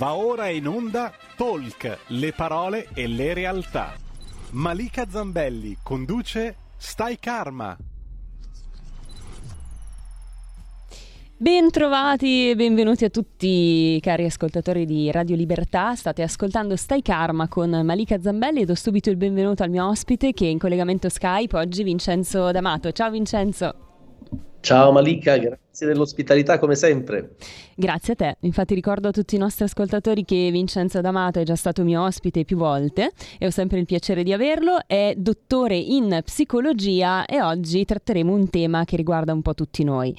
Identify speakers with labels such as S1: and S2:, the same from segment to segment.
S1: Va ora in onda Talk, le parole e le realtà. Malika Zambelli conduce Stai Karma.
S2: Bentrovati e benvenuti a tutti cari ascoltatori di Radio Libertà. State ascoltando Stai Karma con Malika Zambelli e do subito il benvenuto al mio ospite che è in collegamento Skype oggi Vincenzo D'Amato. Ciao Vincenzo.
S3: Ciao Malika, grazie dell'ospitalità come sempre.
S2: Grazie a te. Infatti ricordo a tutti i nostri ascoltatori che Vincenzo D'Amato è già stato mio ospite più volte e ho sempre il piacere di averlo. È dottore in psicologia e oggi tratteremo un tema che riguarda un po' tutti noi.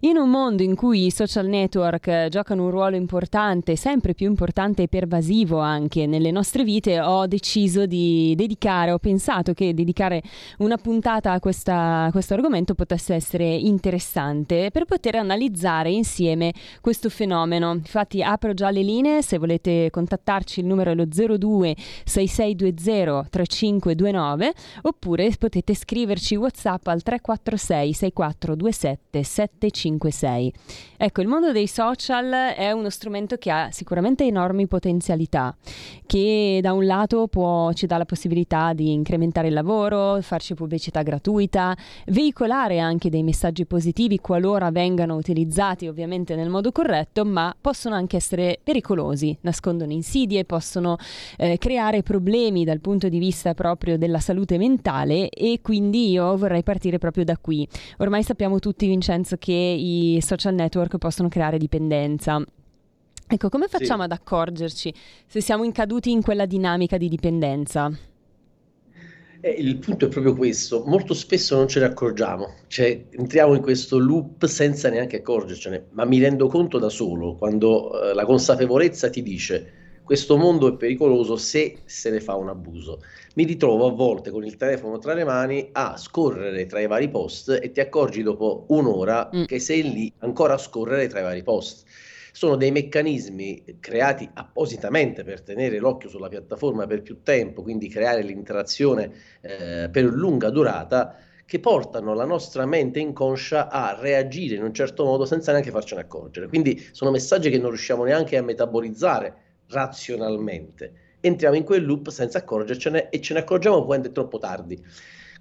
S2: In un mondo in cui i social network giocano un ruolo importante, sempre più importante e pervasivo anche nelle nostre vite, ho deciso di dedicare, ho pensato che dedicare una puntata a, questa, a questo argomento potesse essere interessante per poter analizzare insieme questo fenomeno. Infatti apro già le linee, se volete contattarci il numero è lo 02 6620 3529 oppure potete scriverci WhatsApp al 346 6427 756. Ecco, il mondo dei social è uno strumento che ha sicuramente enormi potenzialità, che da un lato può, ci dà la possibilità di incrementare il lavoro, farci pubblicità gratuita, veicolare anche dei messaggi positivi qualora vengano utilizzati ovviamente nel modo corretto corretto, ma possono anche essere pericolosi, nascondono insidie, possono eh, creare problemi dal punto di vista proprio della salute mentale e quindi io vorrei partire proprio da qui. Ormai sappiamo tutti, Vincenzo, che i social network possono creare dipendenza. Ecco, come facciamo sì. ad accorgerci se siamo incaduti in quella dinamica di dipendenza?
S3: Eh, il punto è proprio questo, molto spesso non ce ne accorgiamo, cioè entriamo in questo loop senza neanche accorgercene, ma mi rendo conto da solo quando eh, la consapevolezza ti dice questo mondo è pericoloso se se ne fa un abuso. Mi ritrovo a volte con il telefono tra le mani a scorrere tra i vari post e ti accorgi dopo un'ora mm. che sei lì ancora a scorrere tra i vari post sono dei meccanismi creati appositamente per tenere l'occhio sulla piattaforma per più tempo, quindi creare l'interazione eh, per lunga durata, che portano la nostra mente inconscia a reagire in un certo modo senza neanche farcene accorgere. Quindi sono messaggi che non riusciamo neanche a metabolizzare razionalmente. Entriamo in quel loop senza accorgercene e ce ne accorgiamo quando è troppo tardi.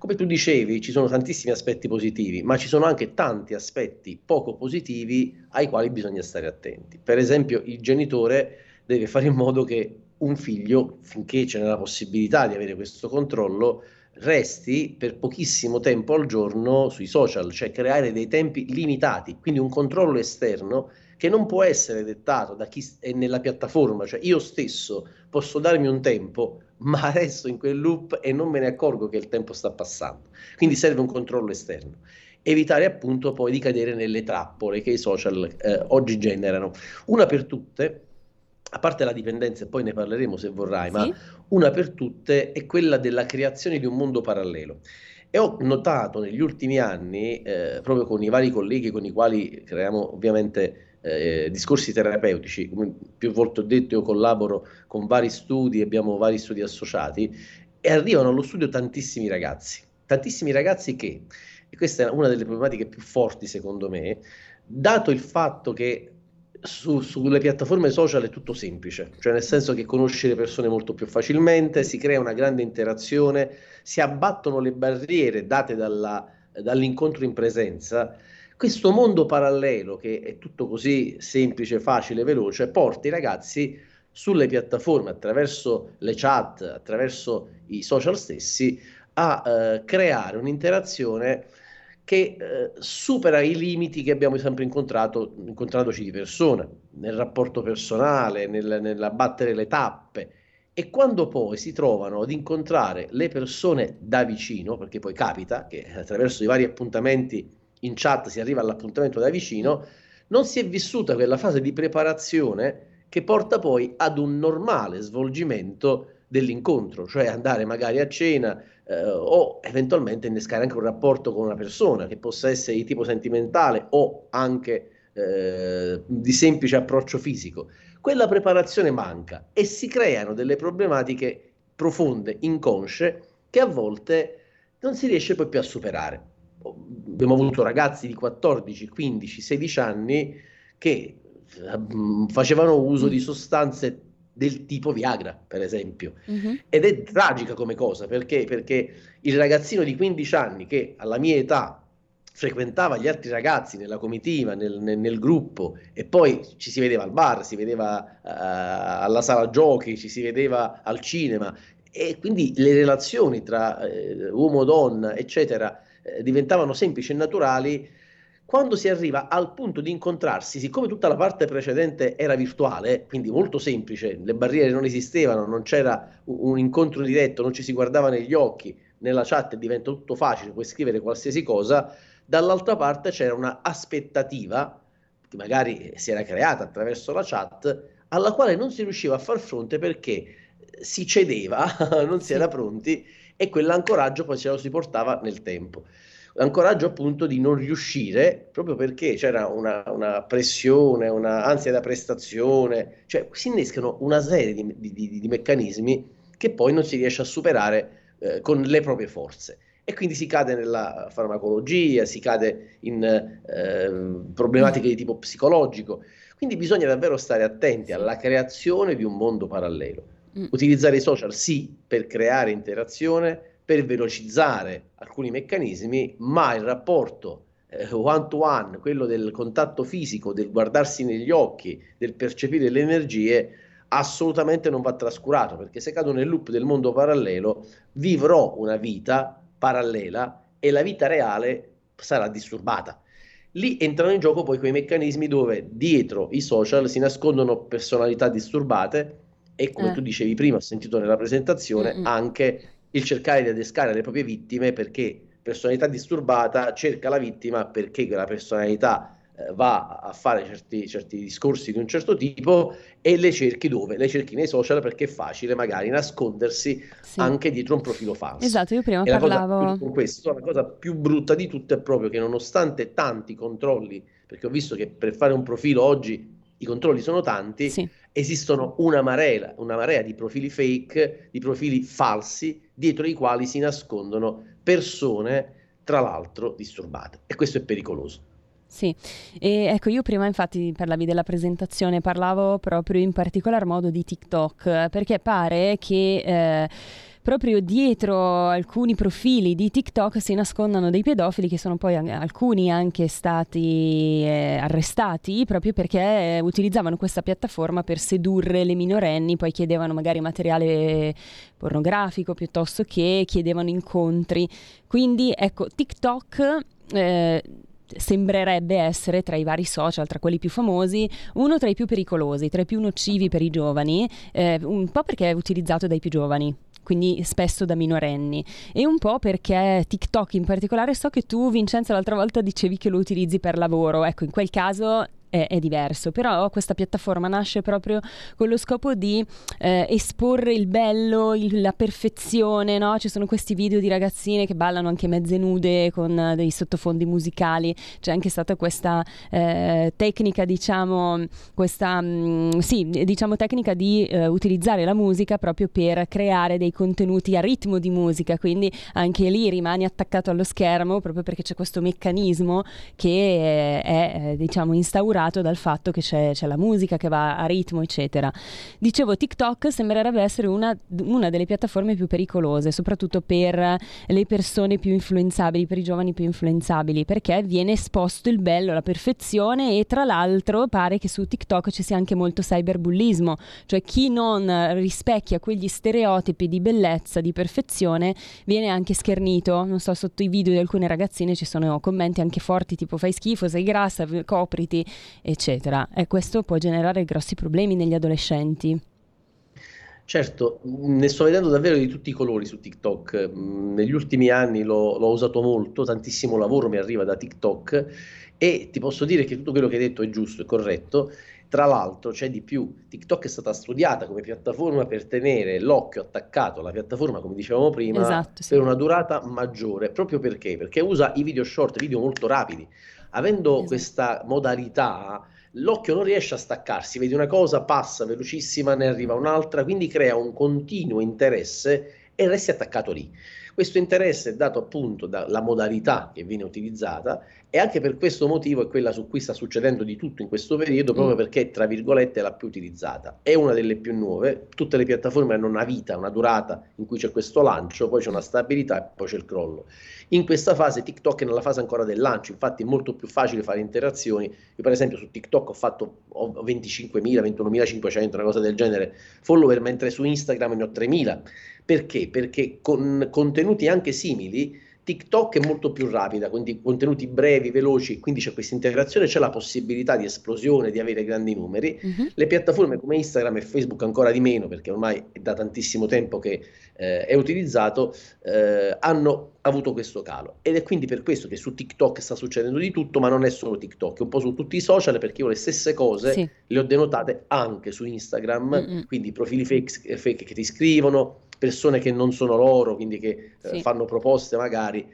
S3: Come tu dicevi, ci sono tantissimi aspetti positivi, ma ci sono anche tanti aspetti poco positivi ai quali bisogna stare attenti. Per esempio, il genitore deve fare in modo che un figlio, finché ce n'è la possibilità di avere questo controllo, resti per pochissimo tempo al giorno sui social, cioè creare dei tempi limitati, quindi un controllo esterno che non può essere dettato da chi è nella piattaforma, cioè io stesso posso darmi un tempo, ma resto in quel loop e non me ne accorgo che il tempo sta passando. Quindi serve un controllo esterno. Evitare appunto poi di cadere nelle trappole che i social eh, oggi generano. Una per tutte, a parte la dipendenza, e poi ne parleremo se vorrai, sì. ma una per tutte è quella della creazione di un mondo parallelo. E ho notato negli ultimi anni, eh, proprio con i vari colleghi con i quali creiamo ovviamente eh, discorsi terapeutici, come più volte ho detto, io collaboro con vari studi, abbiamo vari studi associati e arrivano allo studio tantissimi ragazzi, tantissimi ragazzi che, e questa è una delle problematiche più forti secondo me, dato il fatto che su, sulle piattaforme social è tutto semplice, cioè nel senso che conosci le persone molto più facilmente, si crea una grande interazione, si abbattono le barriere date dalla, dall'incontro in presenza questo mondo parallelo, che è tutto così semplice, facile, veloce, porta i ragazzi sulle piattaforme attraverso le chat, attraverso i social stessi, a eh, creare un'interazione che eh, supera i limiti che abbiamo sempre incontrato, incontratoci di persona, nel rapporto personale, nel, nell'abbattere le tappe. E quando poi si trovano ad incontrare le persone da vicino, perché poi capita che attraverso i vari appuntamenti in chat si arriva all'appuntamento da vicino, non si è vissuta quella fase di preparazione che porta poi ad un normale svolgimento dell'incontro, cioè andare magari a cena eh, o eventualmente innescare anche un rapporto con una persona che possa essere di tipo sentimentale o anche eh, di semplice approccio fisico. Quella preparazione manca e si creano delle problematiche profonde, inconsce, che a volte non si riesce poi più a superare abbiamo avuto ragazzi di 14, 15, 16 anni che facevano uso di sostanze del tipo Viagra, per esempio. Uh-huh. Ed è tragica come cosa, perché? Perché il ragazzino di 15 anni che alla mia età frequentava gli altri ragazzi nella comitiva, nel, nel, nel, gruppo e poi ci si vedeva al bar, si vedeva uh, alla sala giochi, ci si vedeva al cinema e quindi le relazioni tra uh, uomo, donna, eccetera, uh, diventavano semplici e naturali. Quando si arriva al punto di incontrarsi, siccome tutta la parte precedente era virtuale, quindi molto semplice, le barriere non esistevano, non c'era un, un incontro diretto, non ci si guardava negli occhi, nella chat diventa tutto facile, puoi scrivere qualsiasi cosa, dall'altra parte c'era una aspettativa che magari si era creata attraverso la chat alla quale non si riusciva a far fronte perché si cedeva, non si era pronti e quell'ancoraggio poi ce lo si portava nel tempo. L'ancoraggio appunto di non riuscire proprio perché c'era una, una pressione, un'ansia da prestazione, cioè si innescano una serie di, di, di, di meccanismi che poi non si riesce a superare eh, con le proprie forze e quindi si cade nella farmacologia, si cade in eh, problematiche di tipo psicologico. Quindi bisogna davvero stare attenti alla creazione di un mondo parallelo. Mm. Utilizzare i social sì per creare interazione, per velocizzare alcuni meccanismi, ma il rapporto one to one, quello del contatto fisico, del guardarsi negli occhi, del percepire le energie, assolutamente non va trascurato, perché se cado nel loop del mondo parallelo vivrò una vita parallela e la vita reale sarà disturbata. Lì entrano in gioco poi quei meccanismi dove dietro i social si nascondono personalità disturbate e come eh. tu dicevi prima, ho sentito nella presentazione, Mm-mm. anche il cercare di adescare le proprie vittime perché personalità disturbata cerca la vittima perché quella personalità eh, va a fare certi, certi, discorsi di un certo tipo e le cerchi dove? Le cerchi nei social perché è facile magari nascondersi sì. anche dietro un profilo falso.
S2: Esatto, io prima e parlavo...
S3: con questo, la cosa più brutta di tutto è proprio che nonostante tanti controlli, perché ho visto che per fare un profilo oggi i controlli sono tanti, sì. esistono una marea, una marea di profili fake, di profili falsi, dietro i quali si nascondono persone, tra l'altro, disturbate. E questo è pericoloso.
S2: Sì, e ecco io prima infatti parlavi della presentazione, parlavo proprio in particolar modo di TikTok, perché pare che... Eh, proprio dietro alcuni profili di TikTok si nascondano dei pedofili che sono poi alcuni anche stati eh, arrestati proprio perché utilizzavano questa piattaforma per sedurre le minorenni, poi chiedevano magari materiale pornografico piuttosto che chiedevano incontri. Quindi ecco, TikTok eh, sembrerebbe essere tra i vari social, tra quelli più famosi, uno tra i più pericolosi, tra i più nocivi per i giovani, eh, un po' perché è utilizzato dai più giovani quindi spesso da minorenni. E un po' perché TikTok in particolare so che tu Vincenzo l'altra volta dicevi che lo utilizzi per lavoro. Ecco in quel caso è, è, diverso, però questa piattaforma nasce proprio con lo scopo di eh, esporre il bello, il, la perfezione, no? Ci sono questi video di ragazzine che ballano anche mezze nude con dei sottofondi musicali, c'è anche stata questa eh, tecnica, diciamo, questa, mh, mm, sì, diciamo tecnica di eh, utilizzare la musica proprio per creare dei contenuti a ritmo di musica, quindi anche lì rimani attaccato allo schermo proprio perché c'è questo meccanismo che è, diciamo, instaurato ispirato dal fatto che c'è, c'è, la musica che va a ritmo, eccetera. Dicevo, TikTok sembrerebbe essere una, una, delle piattaforme più pericolose, soprattutto per le persone più influenzabili, per i giovani più influenzabili, perché viene esposto il bello, la perfezione e tra l'altro pare che su TikTok ci sia anche molto cyberbullismo, cioè chi non rispecchia quegli stereotipi di bellezza, di perfezione, viene anche schernito. Non so, sotto i video di alcune ragazzine ci sono commenti anche forti tipo fai schifo, sei grassa, copriti eccetera. E questo può generare grossi problemi negli adolescenti.
S3: Certo, ne sto vedendo davvero di tutti i colori su TikTok. Negli ultimi anni l'ho, l'ho, usato molto, tantissimo lavoro mi arriva da TikTok e ti posso dire che tutto quello che hai detto è giusto, è corretto. Tra l'altro c'è di più, TikTok è stata studiata come piattaforma per tenere l'occhio attaccato alla piattaforma, come dicevamo prima, esatto, sì. per una durata maggiore. Proprio perché? Perché usa i video short, video molto rapidi avendo esatto. questa modalità, l'occhio non riesce a staccarsi, vedi una cosa, passa velocissima, ne arriva un'altra, quindi crea un continuo interesse e resti attaccato lì. Questo interesse è dato appunto dalla modalità che viene utilizzata e anche per questo motivo è quella su cui sta succedendo di tutto in questo periodo, proprio mm. perché, tra virgolette, è la più utilizzata. È una delle più nuove, tutte le piattaforme hanno una vita, una durata in cui c'è questo lancio, poi c'è una stabilità e poi c'è il crollo. In questa fase TikTok è nella fase ancora del lancio, infatti è molto più facile fare interazioni. Io per esempio su TikTok ho fatto 25.000, 21.500, una cosa del genere, follower, mentre su Instagram ne ho 3.000. Perché? Perché con contenuti anche simili TikTok è molto più rapida, quindi contenuti brevi, veloci, quindi c'è questa integrazione, c'è la possibilità di esplosione, di avere grandi numeri. Uh-huh. Le piattaforme come Instagram e Facebook ancora di meno, perché ormai è da tantissimo tempo che eh, è utilizzato, eh, hanno avuto questo calo. Ed è quindi per questo che su TikTok sta succedendo di tutto, ma non è solo TikTok, è un po' su tutti i social, perché io le stesse cose sì. le ho denotate anche su Instagram, uh-huh. quindi profili fake, fake che ti scrivono persone che non sono loro, quindi che eh, sì. eh, fanno proposte magari,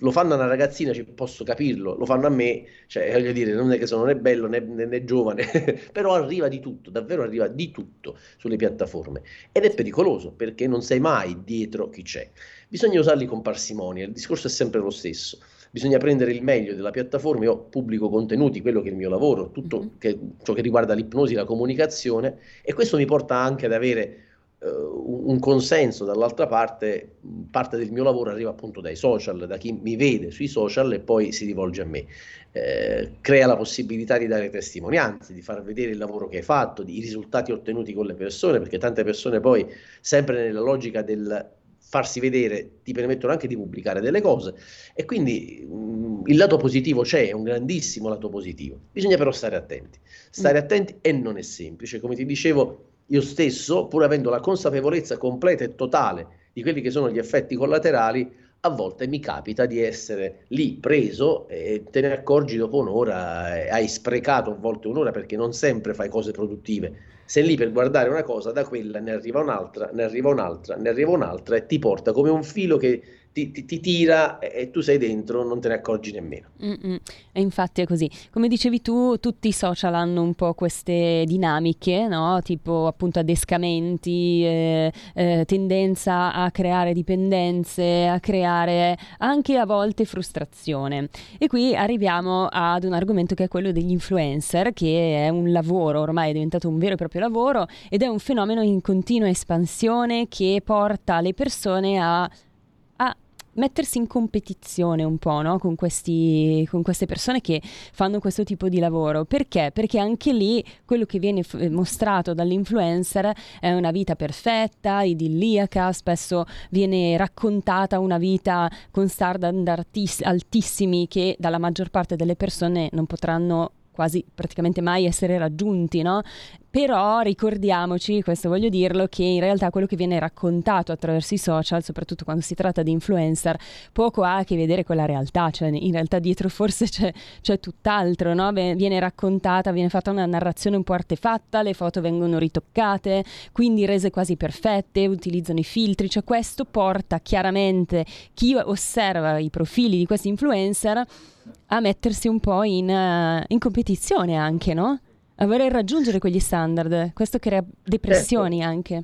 S3: lo fanno a una ragazzina, cioè, posso capirlo, lo fanno a me, cioè voglio dire, non è che sono né bello né, né, né giovane, però arriva di tutto, davvero arriva di tutto sulle piattaforme ed è pericoloso perché non sai mai dietro chi c'è. Bisogna usarli con parsimonia, il discorso è sempre lo stesso bisogna prendere il meglio della piattaforma, io pubblico contenuti, quello che è il mio lavoro, tutto mm-hmm. che, ciò che riguarda l'ipnosi, la comunicazione e questo mi porta anche ad avere un consenso dall'altra parte, parte del mio lavoro arriva appunto dai social, da chi mi vede sui social e poi si rivolge a me. Eh, crea la possibilità di dare testimonianze, di far vedere il lavoro che hai fatto, i risultati ottenuti con le persone, perché tante persone poi, sempre nella logica del farsi vedere, ti permettono anche di pubblicare delle cose e quindi mh, il lato positivo c'è, è un grandissimo lato positivo. Bisogna però stare attenti, stare mm. attenti e non è semplice, come ti dicevo io stesso, pur avendo la consapevolezza completa e totale di quelli che sono gli effetti collaterali, a volte mi capita di essere lì preso e te ne accorgi dopo un'ora, e hai sprecato a volte un'ora perché non sempre fai cose produttive. Sei lì per guardare una cosa, da quella ne arriva un'altra, ne arriva un'altra, ne arriva un'altra e ti porta come un filo che ti, ti, ti, tira e tu sei dentro, non te ne accorgi nemmeno.
S2: Mm-mm. E infatti è così. Come dicevi tu, tutti i social hanno un po' queste dinamiche, no? tipo appunto adescamenti, eh, eh, tendenza a creare dipendenze, a creare anche a volte frustrazione. E qui arriviamo ad un argomento che è quello degli influencer, che è un lavoro, ormai è diventato un vero e proprio lavoro ed è un fenomeno in continua espansione che porta le persone a mettersi in competizione un po' no? con, questi, con, queste persone che fanno questo tipo di lavoro. Perché? Perché anche lì quello che viene f- mostrato dall'influencer è una vita perfetta, idilliaca, spesso viene raccontata una vita con standard artis- altissimi che dalla maggior parte delle persone non potranno quasi praticamente mai essere raggiunti, no? Però ricordiamoci, questo voglio dirlo, che in realtà quello che viene raccontato attraverso i social, soprattutto quando si tratta di influencer, poco ha a che vedere con la realtà, cioè in realtà dietro forse c'è, c'è tutt'altro, no? viene raccontata, viene fatta una narrazione un po' artefatta, le foto vengono ritoccate, quindi rese quasi perfette, utilizzano i filtri, cioè questo porta chiaramente chi osserva i profili di questi influencer a mettersi un po' in, uh, in competizione anche, no? A voler raggiungere quegli standard. Questo crea depressioni certo. anche.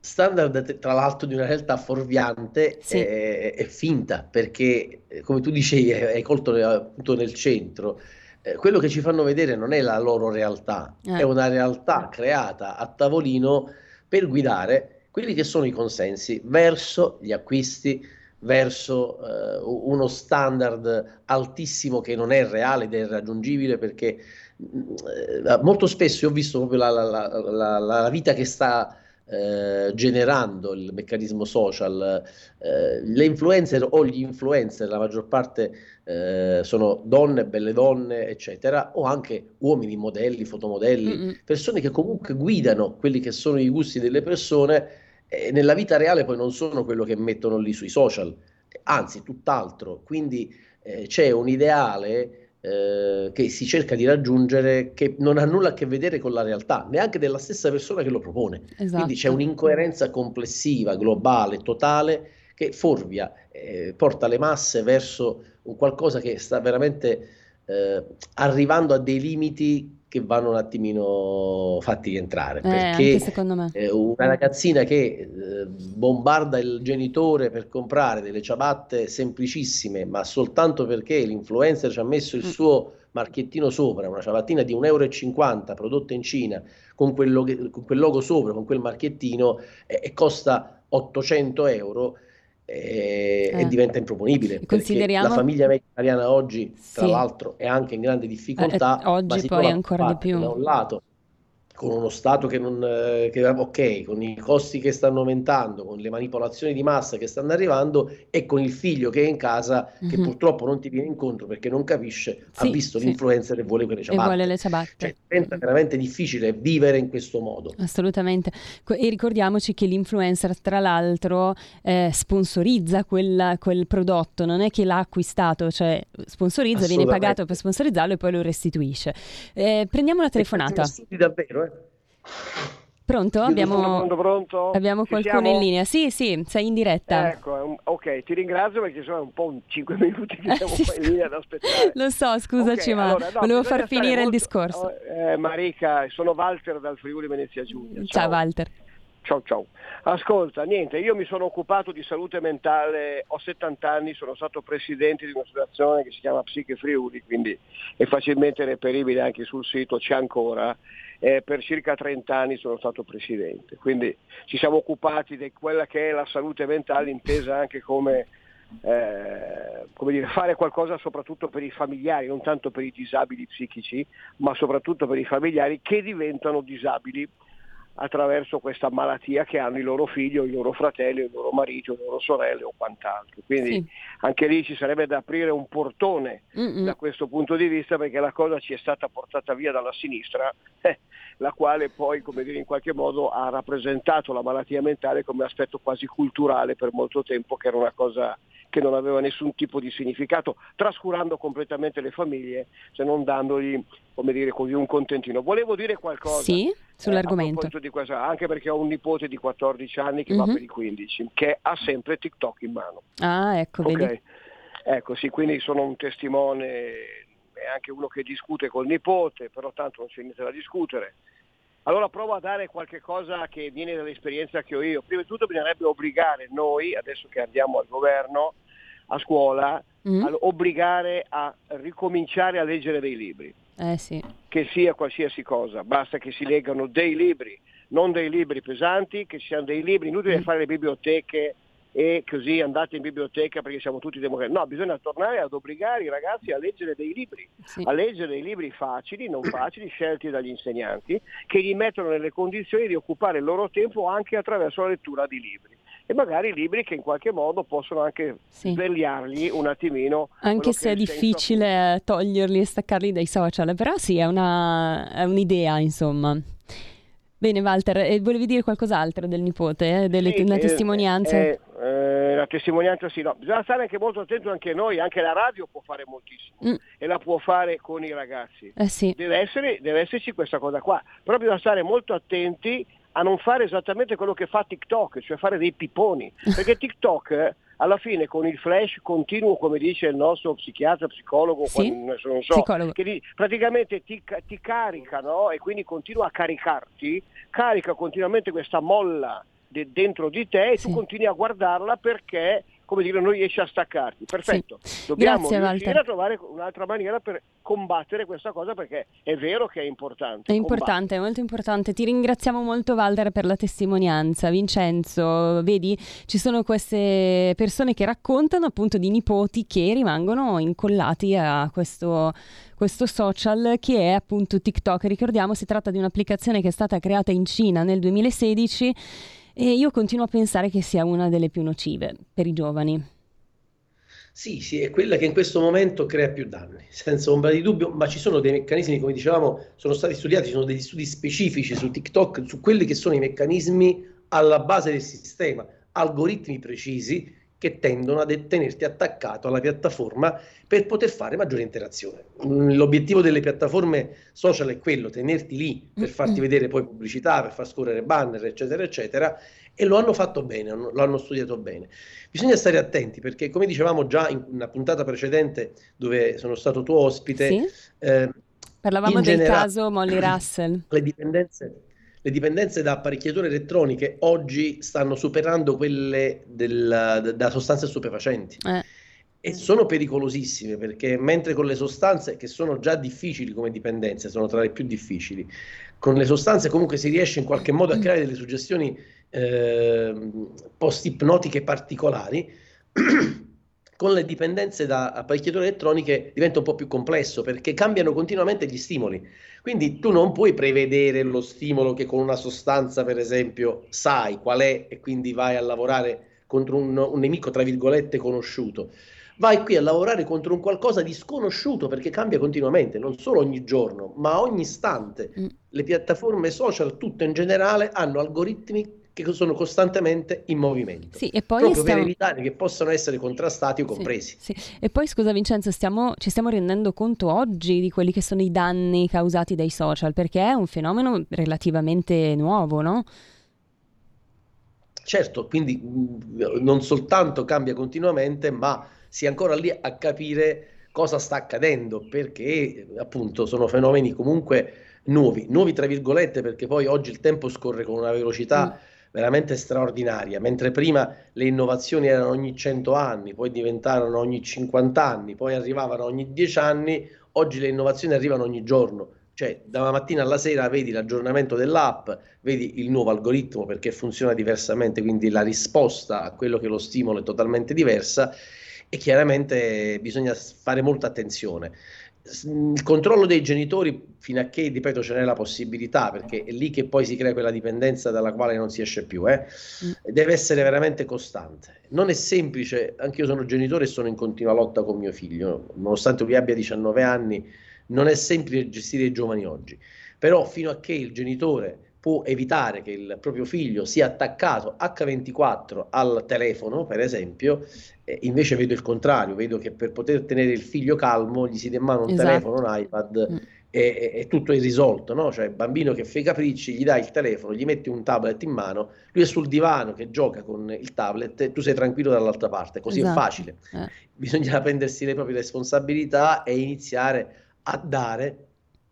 S3: Standard, tra l'altro, di una realtà fuorviante sì. e, e finta, perché, eh, come tu dicevi, hai colto appunto nel centro. Eh, quello che ci fanno vedere non è la loro realtà, eh. è una realtà creata a tavolino per guidare quelli che sono i consensi verso gli acquisti, verso eh, uno standard altissimo che non è reale ed è irraggiungibile perché eh, molto spesso ho visto proprio la, la, la, la vita che sta eh, generando il meccanismo social. Eh, le influencer o gli influencer, la maggior parte eh, sono donne, belle donne, eccetera, o anche uomini, modelli, fotomodelli, mm-hmm. persone che comunque guidano quelli che sono i gusti delle persone eh, nella vita reale poi non sono quello che mettono lì sui social, anzi tutt'altro, quindi eh, c'è un ideale eh, che si cerca di raggiungere che non ha nulla a che vedere con la realtà, neanche della stessa persona che lo propone. Esatto. Quindi c'è un'incoerenza complessiva, globale, totale, che forvia, eh, porta le masse verso un qualcosa che sta veramente eh, arrivando a dei limiti che vanno un attimino fatti rientrare.
S2: Eh,
S3: perché
S2: secondo me.
S3: Eh, una ragazzina che eh, bombarda il genitore per comprare delle ciabatte semplicissime, ma soltanto perché l'influencer ci ha messo il mm. suo marchettino sopra, una ciabattina di 1,50 euro prodotta in Cina con quel, logo, con quel logo sopra, con quel marchettino, eh, e costa 800 euro e, eh. e diventa improponibile. Consideriamo... La famiglia media italiana oggi, tra sì. l'altro, è anche in grande difficoltà.
S2: Eh, oggi poi ancora di più.
S3: Da un lato con uno Stato che non, eh, che, ok, con i costi che stanno aumentando, con le manipolazioni di massa che stanno arrivando e con il figlio che è in casa che mm-hmm. purtroppo non ti viene incontro perché non capisce, sì, ha visto sì. l'influencer e vuole quelle ciabatte.
S2: E vuole le ciabatte.
S3: Cioè, diventa veramente difficile vivere in questo modo.
S2: Assolutamente. E ricordiamoci che l'influencer, tra l'altro, eh, sponsorizza quel, quel, prodotto, non è che l'ha acquistato, cioè sponsorizza, viene pagato per sponsorizzarlo e poi lo restituisce. Eh, prendiamo la telefonata.
S3: Davvero, eh?
S2: Pronto? Abbiamo,
S4: pronto,
S2: abbiamo qualcuno in linea. Sì, sì, sei in diretta.
S4: Ecco, ok, ti ringrazio perché sono un po' un 5 minuti che siamo qua in linea ad aspettare.
S2: Lo so, scusaci, okay, ma allora, no, volevo far finire molto... il discorso.
S4: Eh, Marica, sono Walter dal Friuli Venezia Giulia.
S2: Ciao, Ciao Walter.
S4: Ciao ciao. Ascolta, niente, io mi sono occupato di salute mentale, ho 70 anni, sono stato presidente di un'associazione che si chiama Psiche Friuli, quindi è facilmente reperibile anche sul sito, c'è ancora eh, per circa 30 anni sono stato presidente, quindi ci siamo occupati di quella che è la salute mentale intesa anche come, eh, come dire, fare qualcosa soprattutto per i familiari, non tanto per i disabili psichici, ma soprattutto per i familiari che diventano disabili attraverso questa malattia che hanno i loro figli o i loro fratelli o il loro marito o le loro sorelle o quant'altro. Quindi sì. anche lì ci sarebbe da aprire un portone Mm-mm. da questo punto di vista perché la cosa ci è stata portata via dalla sinistra, eh, la quale poi come dire, in qualche modo ha rappresentato la malattia mentale come aspetto quasi culturale per molto tempo, che era una cosa che non aveva nessun tipo di significato, trascurando completamente le famiglie, se non dandogli, come dire così, un contentino. Volevo dire qualcosa
S2: sì, sull'argomento.
S4: Eh, questo, anche perché ho un nipote di 14 anni che mm-hmm. va mhm. per i 15, che ha sempre TikTok in mano.
S2: Ah, ecco, okay. vedi.
S4: Ecco, sì, quindi sono un testimone e anche uno che discute col nipote, però tanto non c'è niente da discutere. Allora provo a dare qualche cosa che viene dall'esperienza che ho io. Prima di tutto bisognerebbe obbligare noi, adesso che andiamo al governo, a scuola, mm. a obbligare a ricominciare a leggere dei libri.
S2: Eh sì.
S4: Che sia qualsiasi cosa, basta che si leggano dei libri, non dei libri pesanti, che siano dei libri, inutile mm. fare le biblioteche e così andate in biblioteca perché siamo tutti democratici. No, bisogna tornare ad obbligare i ragazzi a leggere dei libri, sì. a leggere dei libri facili, non facili, scelti dagli insegnanti, che gli mettono nelle condizioni di occupare il loro tempo anche attraverso la lettura di libri e magari libri che in qualche modo possono anche sì. svegliargli un attimino.
S2: Anche se è difficile senso... toglierli e staccarli dai social, però sì, è, una, è un'idea insomma. Bene Walter, e volevi dire qualcos'altro del nipote, eh? Delle,
S4: sì, eh,
S2: testimonianza?
S4: Eh, eh, la testimonianza sì, no. bisogna stare anche molto attento anche noi, anche la radio può fare moltissimo mm. e la può fare con i ragazzi.
S2: Eh sì.
S4: deve, essere, deve esserci questa cosa qua, però bisogna stare molto attenti a non fare esattamente quello che fa TikTok, cioè fare dei piponi, perché TikTok eh, alla fine con il flash continuo, come dice il nostro psichiatra, psicologo,
S2: sì?
S4: quando, non so, che praticamente ti, ti carica no? e quindi continua a caricarti, carica continuamente questa molla de, dentro di te e sì. tu continui a guardarla perché come dire, non riesci a staccarti. Perfetto, sì. dobbiamo
S2: Grazie,
S4: riuscire
S2: Walter.
S4: a trovare un'altra maniera per combattere questa cosa perché è vero che è importante.
S2: È importante, è molto importante. Ti ringraziamo molto Walter per la testimonianza. Vincenzo, vedi, ci sono queste persone che raccontano appunto di nipoti che rimangono incollati a questo questo social che è appunto TikTok. Ricordiamo, si tratta di un'applicazione che è stata creata in Cina nel 2016 e io continuo a pensare che sia una delle più nocive per i giovani.
S3: Sì, sì, è quella che in questo momento crea più danni, senza ombra di dubbio, ma ci sono dei meccanismi, come dicevamo, sono stati studiati, ci sono degli studi specifici su TikTok, su quelli che sono i meccanismi alla base del sistema, algoritmi precisi che tendono a tenerti attaccato alla piattaforma per poter fare maggiore interazione. Mm, l'obiettivo delle piattaforme social è quello, tenerti lì per farti vedere poi pubblicità, per far scorrere banner, eccetera, eccetera, e lo hanno fatto bene, lo hanno studiato bene. Bisogna stare attenti perché, come dicevamo già in una puntata precedente dove sono stato tuo ospite, sì. eh,
S2: Parlavamo del
S3: generale,
S2: caso Molly Russell.
S3: Le dipendenze, le dipendenze da apparecchiature elettroniche oggi stanno superando quelle del- da sostanze stupefacenti.
S2: Eh,
S3: E sono pericolosissime perché mentre con le sostanze che sono già difficili come dipendenze, sono tra le più difficili, con le sostanze comunque si riesce in qualche modo a creare delle suggestioni ehm, post-ipnotiche particolari. Con le dipendenze da apparecchiature elettroniche diventa un po' più complesso perché cambiano continuamente gli stimoli. Quindi tu non puoi prevedere lo stimolo che con una sostanza, per esempio, sai qual è e quindi vai a lavorare contro un, un nemico, tra virgolette, conosciuto. Vai qui a lavorare contro un qualcosa di sconosciuto perché cambia continuamente, non solo ogni giorno, ma ogni istante.
S2: mm.
S3: Le piattaforme social, tutte in generale, hanno algoritmi che sono costantemente in movimento,
S2: Sì, e poi
S3: proprio per
S2: stiamo...
S3: evitare che possano essere contrastati o
S2: Sì,
S3: compresi.
S2: sì. E poi scusa Vincenzo, stiamo- ci stiamo rendendo conto oggi di quelli che sono i danni causati dai social, perché è un fenomeno relativamente nuovo, no?
S3: Certo, quindi mh, non soltanto cambia continuamente, ma si è ancora lì a capire cosa sta accadendo, perché appunto sono fenomeni comunque nuovi, nuovi tra virgolette, perché poi oggi il tempo scorre con una velocità
S2: Mm.
S3: Veramente straordinaria, mentre prima le innovazioni erano ogni 100 anni, poi diventarono ogni 50 anni, poi arrivavano ogni 10 anni, oggi le innovazioni arrivano ogni giorno. Cioè, dalla mattina alla sera vedi l'aggiornamento dell'app, vedi il nuovo algoritmo perché funziona diversamente, quindi la risposta a quello che lo stimolo è totalmente diversa e chiaramente bisogna fare molta attenzione. Il controllo dei genitori, fino a che, ripeto, ce n'è la possibilità, perché è lì che poi si crea quella dipendenza dalla quale non si esce più, eh, deve essere veramente costante. Non è semplice, anche io sono genitore e sono in continua lotta con mio figlio, nonostante lui abbia 19 anni, non è semplice gestire i giovani oggi, però fino a che il genitore può evitare che il proprio figlio sia attaccato H24 al telefono, per esempio, eh, invece vedo il contrario, vedo che per poter tenere il figlio calmo gli si dà in mano un
S2: Esatto.
S3: telefono, un iPad
S2: Mm.
S3: e, e- tutto è risolto, no? Cioè il bambino che fa i capricci, gli dai il telefono, gli metti un tablet in mano, lui è sul divano che gioca con il tablet e tu sei tranquillo dall'altra parte, così
S2: Esatto.
S3: è facile.
S2: Eh.
S3: Bisogna prendersi le proprie responsabilità e iniziare a dare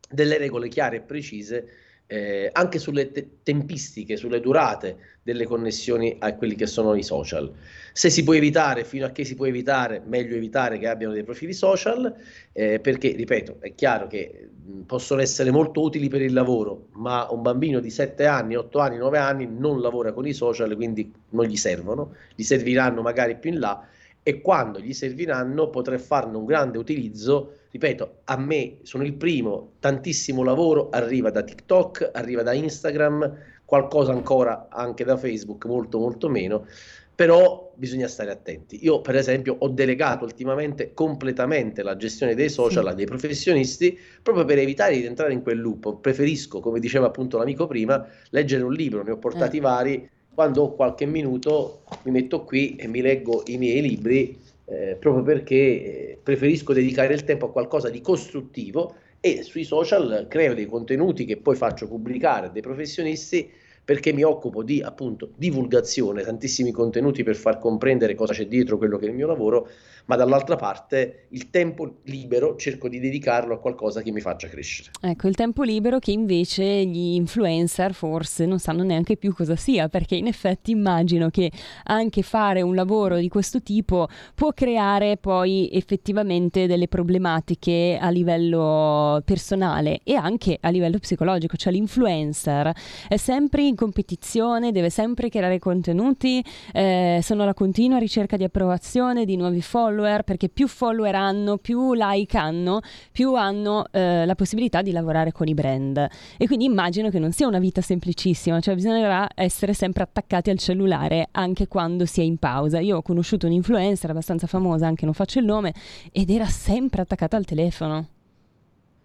S3: delle regole chiare e precise eh, anche sulle te- tempistiche, sulle durate delle connessioni a quelli che sono i social. Se si può evitare, fino a che si può evitare, meglio evitare che abbiano dei profili social, eh, perché, ripeto, è chiaro che possono essere molto utili per il lavoro, ma un bambino di 7 anni, 8 anni, 9 anni non lavora con i social, quindi non gli servono, gli serviranno magari più in là e quando gli serviranno potrà farne un grande utilizzo. Ripeto, a me sono il primo, tantissimo lavoro arriva da TikTok, arriva da Instagram, qualcosa ancora anche da Facebook, molto molto meno, però bisogna stare attenti. Io per esempio ho delegato ultimamente completamente la gestione dei social
S2: Sì.
S3: a dei professionisti proprio per evitare di entrare in quel loop. Preferisco, come diceva appunto l'amico prima, leggere un libro, ne ho portati
S2: Eh.
S3: vari, quando ho qualche minuto mi metto qui e mi leggo i miei libri eh, proprio perché eh, preferisco dedicare il tempo a qualcosa di costruttivo e sui social creo dei contenuti che poi faccio pubblicare a dei professionisti perché mi occupo di appunto divulgazione, tantissimi contenuti per far comprendere cosa c'è dietro quello che è il mio lavoro, ma dall'altra parte il tempo libero cerco di dedicarlo a qualcosa che mi faccia crescere.
S2: Ecco, il tempo libero che invece gli influencer forse non sanno neanche più cosa sia, perché in effetti immagino che anche fare un lavoro di questo tipo può creare poi effettivamente delle problematiche a livello personale e anche a livello psicologico, cioè l'influencer è sempre in competizione, deve sempre creare contenuti, eh, sono alla continua ricerca di approvazione, di nuovi follower, perché più follower hanno, più like hanno, più hanno eh, la possibilità di lavorare con i brand. E quindi immagino che non sia una vita semplicissima, cioè bisognerà essere sempre attaccati al cellulare anche quando si è in pausa. Io ho conosciuto un'influencer abbastanza famosa, anche non faccio il nome, ed era sempre attaccata al telefono.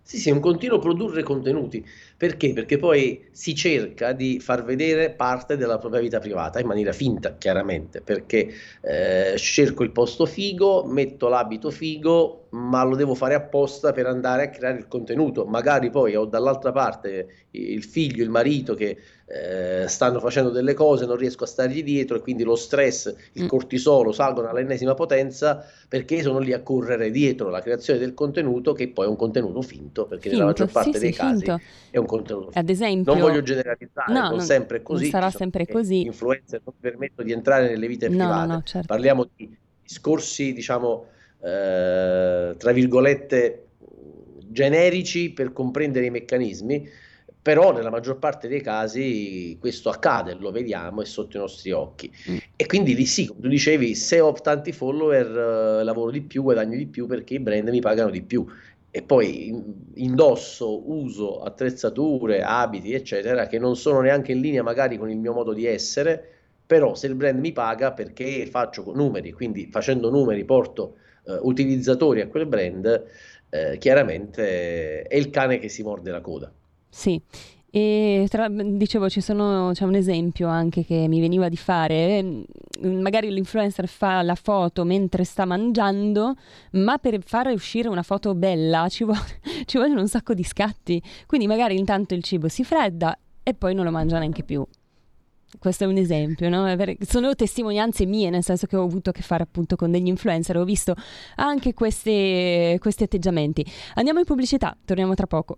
S3: Sì, sì, un continuo produrre contenuti, Perché? Perché poi si cerca di far vedere parte della propria vita privata in maniera finta, chiaramente, perché eh, cerco il posto figo, metto l'abito figo, ma lo devo fare apposta per andare a creare il contenuto. Magari poi ho dall'altra parte il figlio, il marito che eh, stanno facendo delle cose, non riesco a stargli dietro e quindi lo stress, il mm. cortisolo salgono all'ennesima potenza perché sono lì a correre dietro la creazione del contenuto che poi è un contenuto finto, perché finto, nella maggior parte sì, dei sì, casi finto. è un contenuto finto.
S2: Ad esempio,
S3: non voglio generalizzare, no, non, non sempre così.
S2: Non sarà sempre così.
S3: Influencer non permetto di entrare nelle vite
S2: no,
S3: private.
S2: No, certo.
S3: Parliamo di discorsi, diciamo, eh, tra virgolette, generici per comprendere i meccanismi però nella maggior parte dei casi questo accade, lo vediamo, è sotto i nostri occhi. Mm. E quindi lì sì, come tu dicevi, se ho tanti follower eh, lavoro di più, guadagno di più perché i brand mi pagano di più. E poi indosso, uso attrezzature, abiti, eccetera, che non sono neanche in linea magari con il mio modo di essere, però se il brand mi paga perché faccio numeri, quindi facendo numeri porto eh, utilizzatori a quel brand, eh, chiaramente è il cane che si morde la coda.
S2: Sì, e tra, dicevo, sono, c'è un esempio anche che mi veniva di fare, mm, magari l'influencer fa la foto mentre sta mangiando, ma per fare uscire una foto bella ci, vuole, ci vogliono un sacco di scatti, quindi magari intanto il cibo si fredda e poi non lo mangia neanche più. Questo è un esempio, no? Sono testimonianze mie, nel senso che ho avuto a che fare appunto con degli influencer, ho visto anche questi, questi atteggiamenti. Andiamo in pubblicità, torniamo tra poco.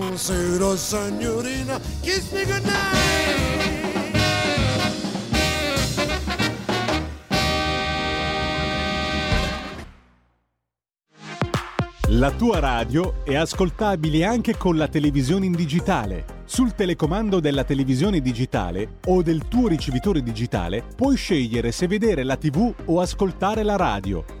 S1: Buonasera signorina, kiss me goodnight. La tua radio è ascoltabile anche con la televisione in digitale. Sul telecomando della televisione digitale o del tuo ricevitore digitale puoi scegliere se vedere la TV o ascoltare la radio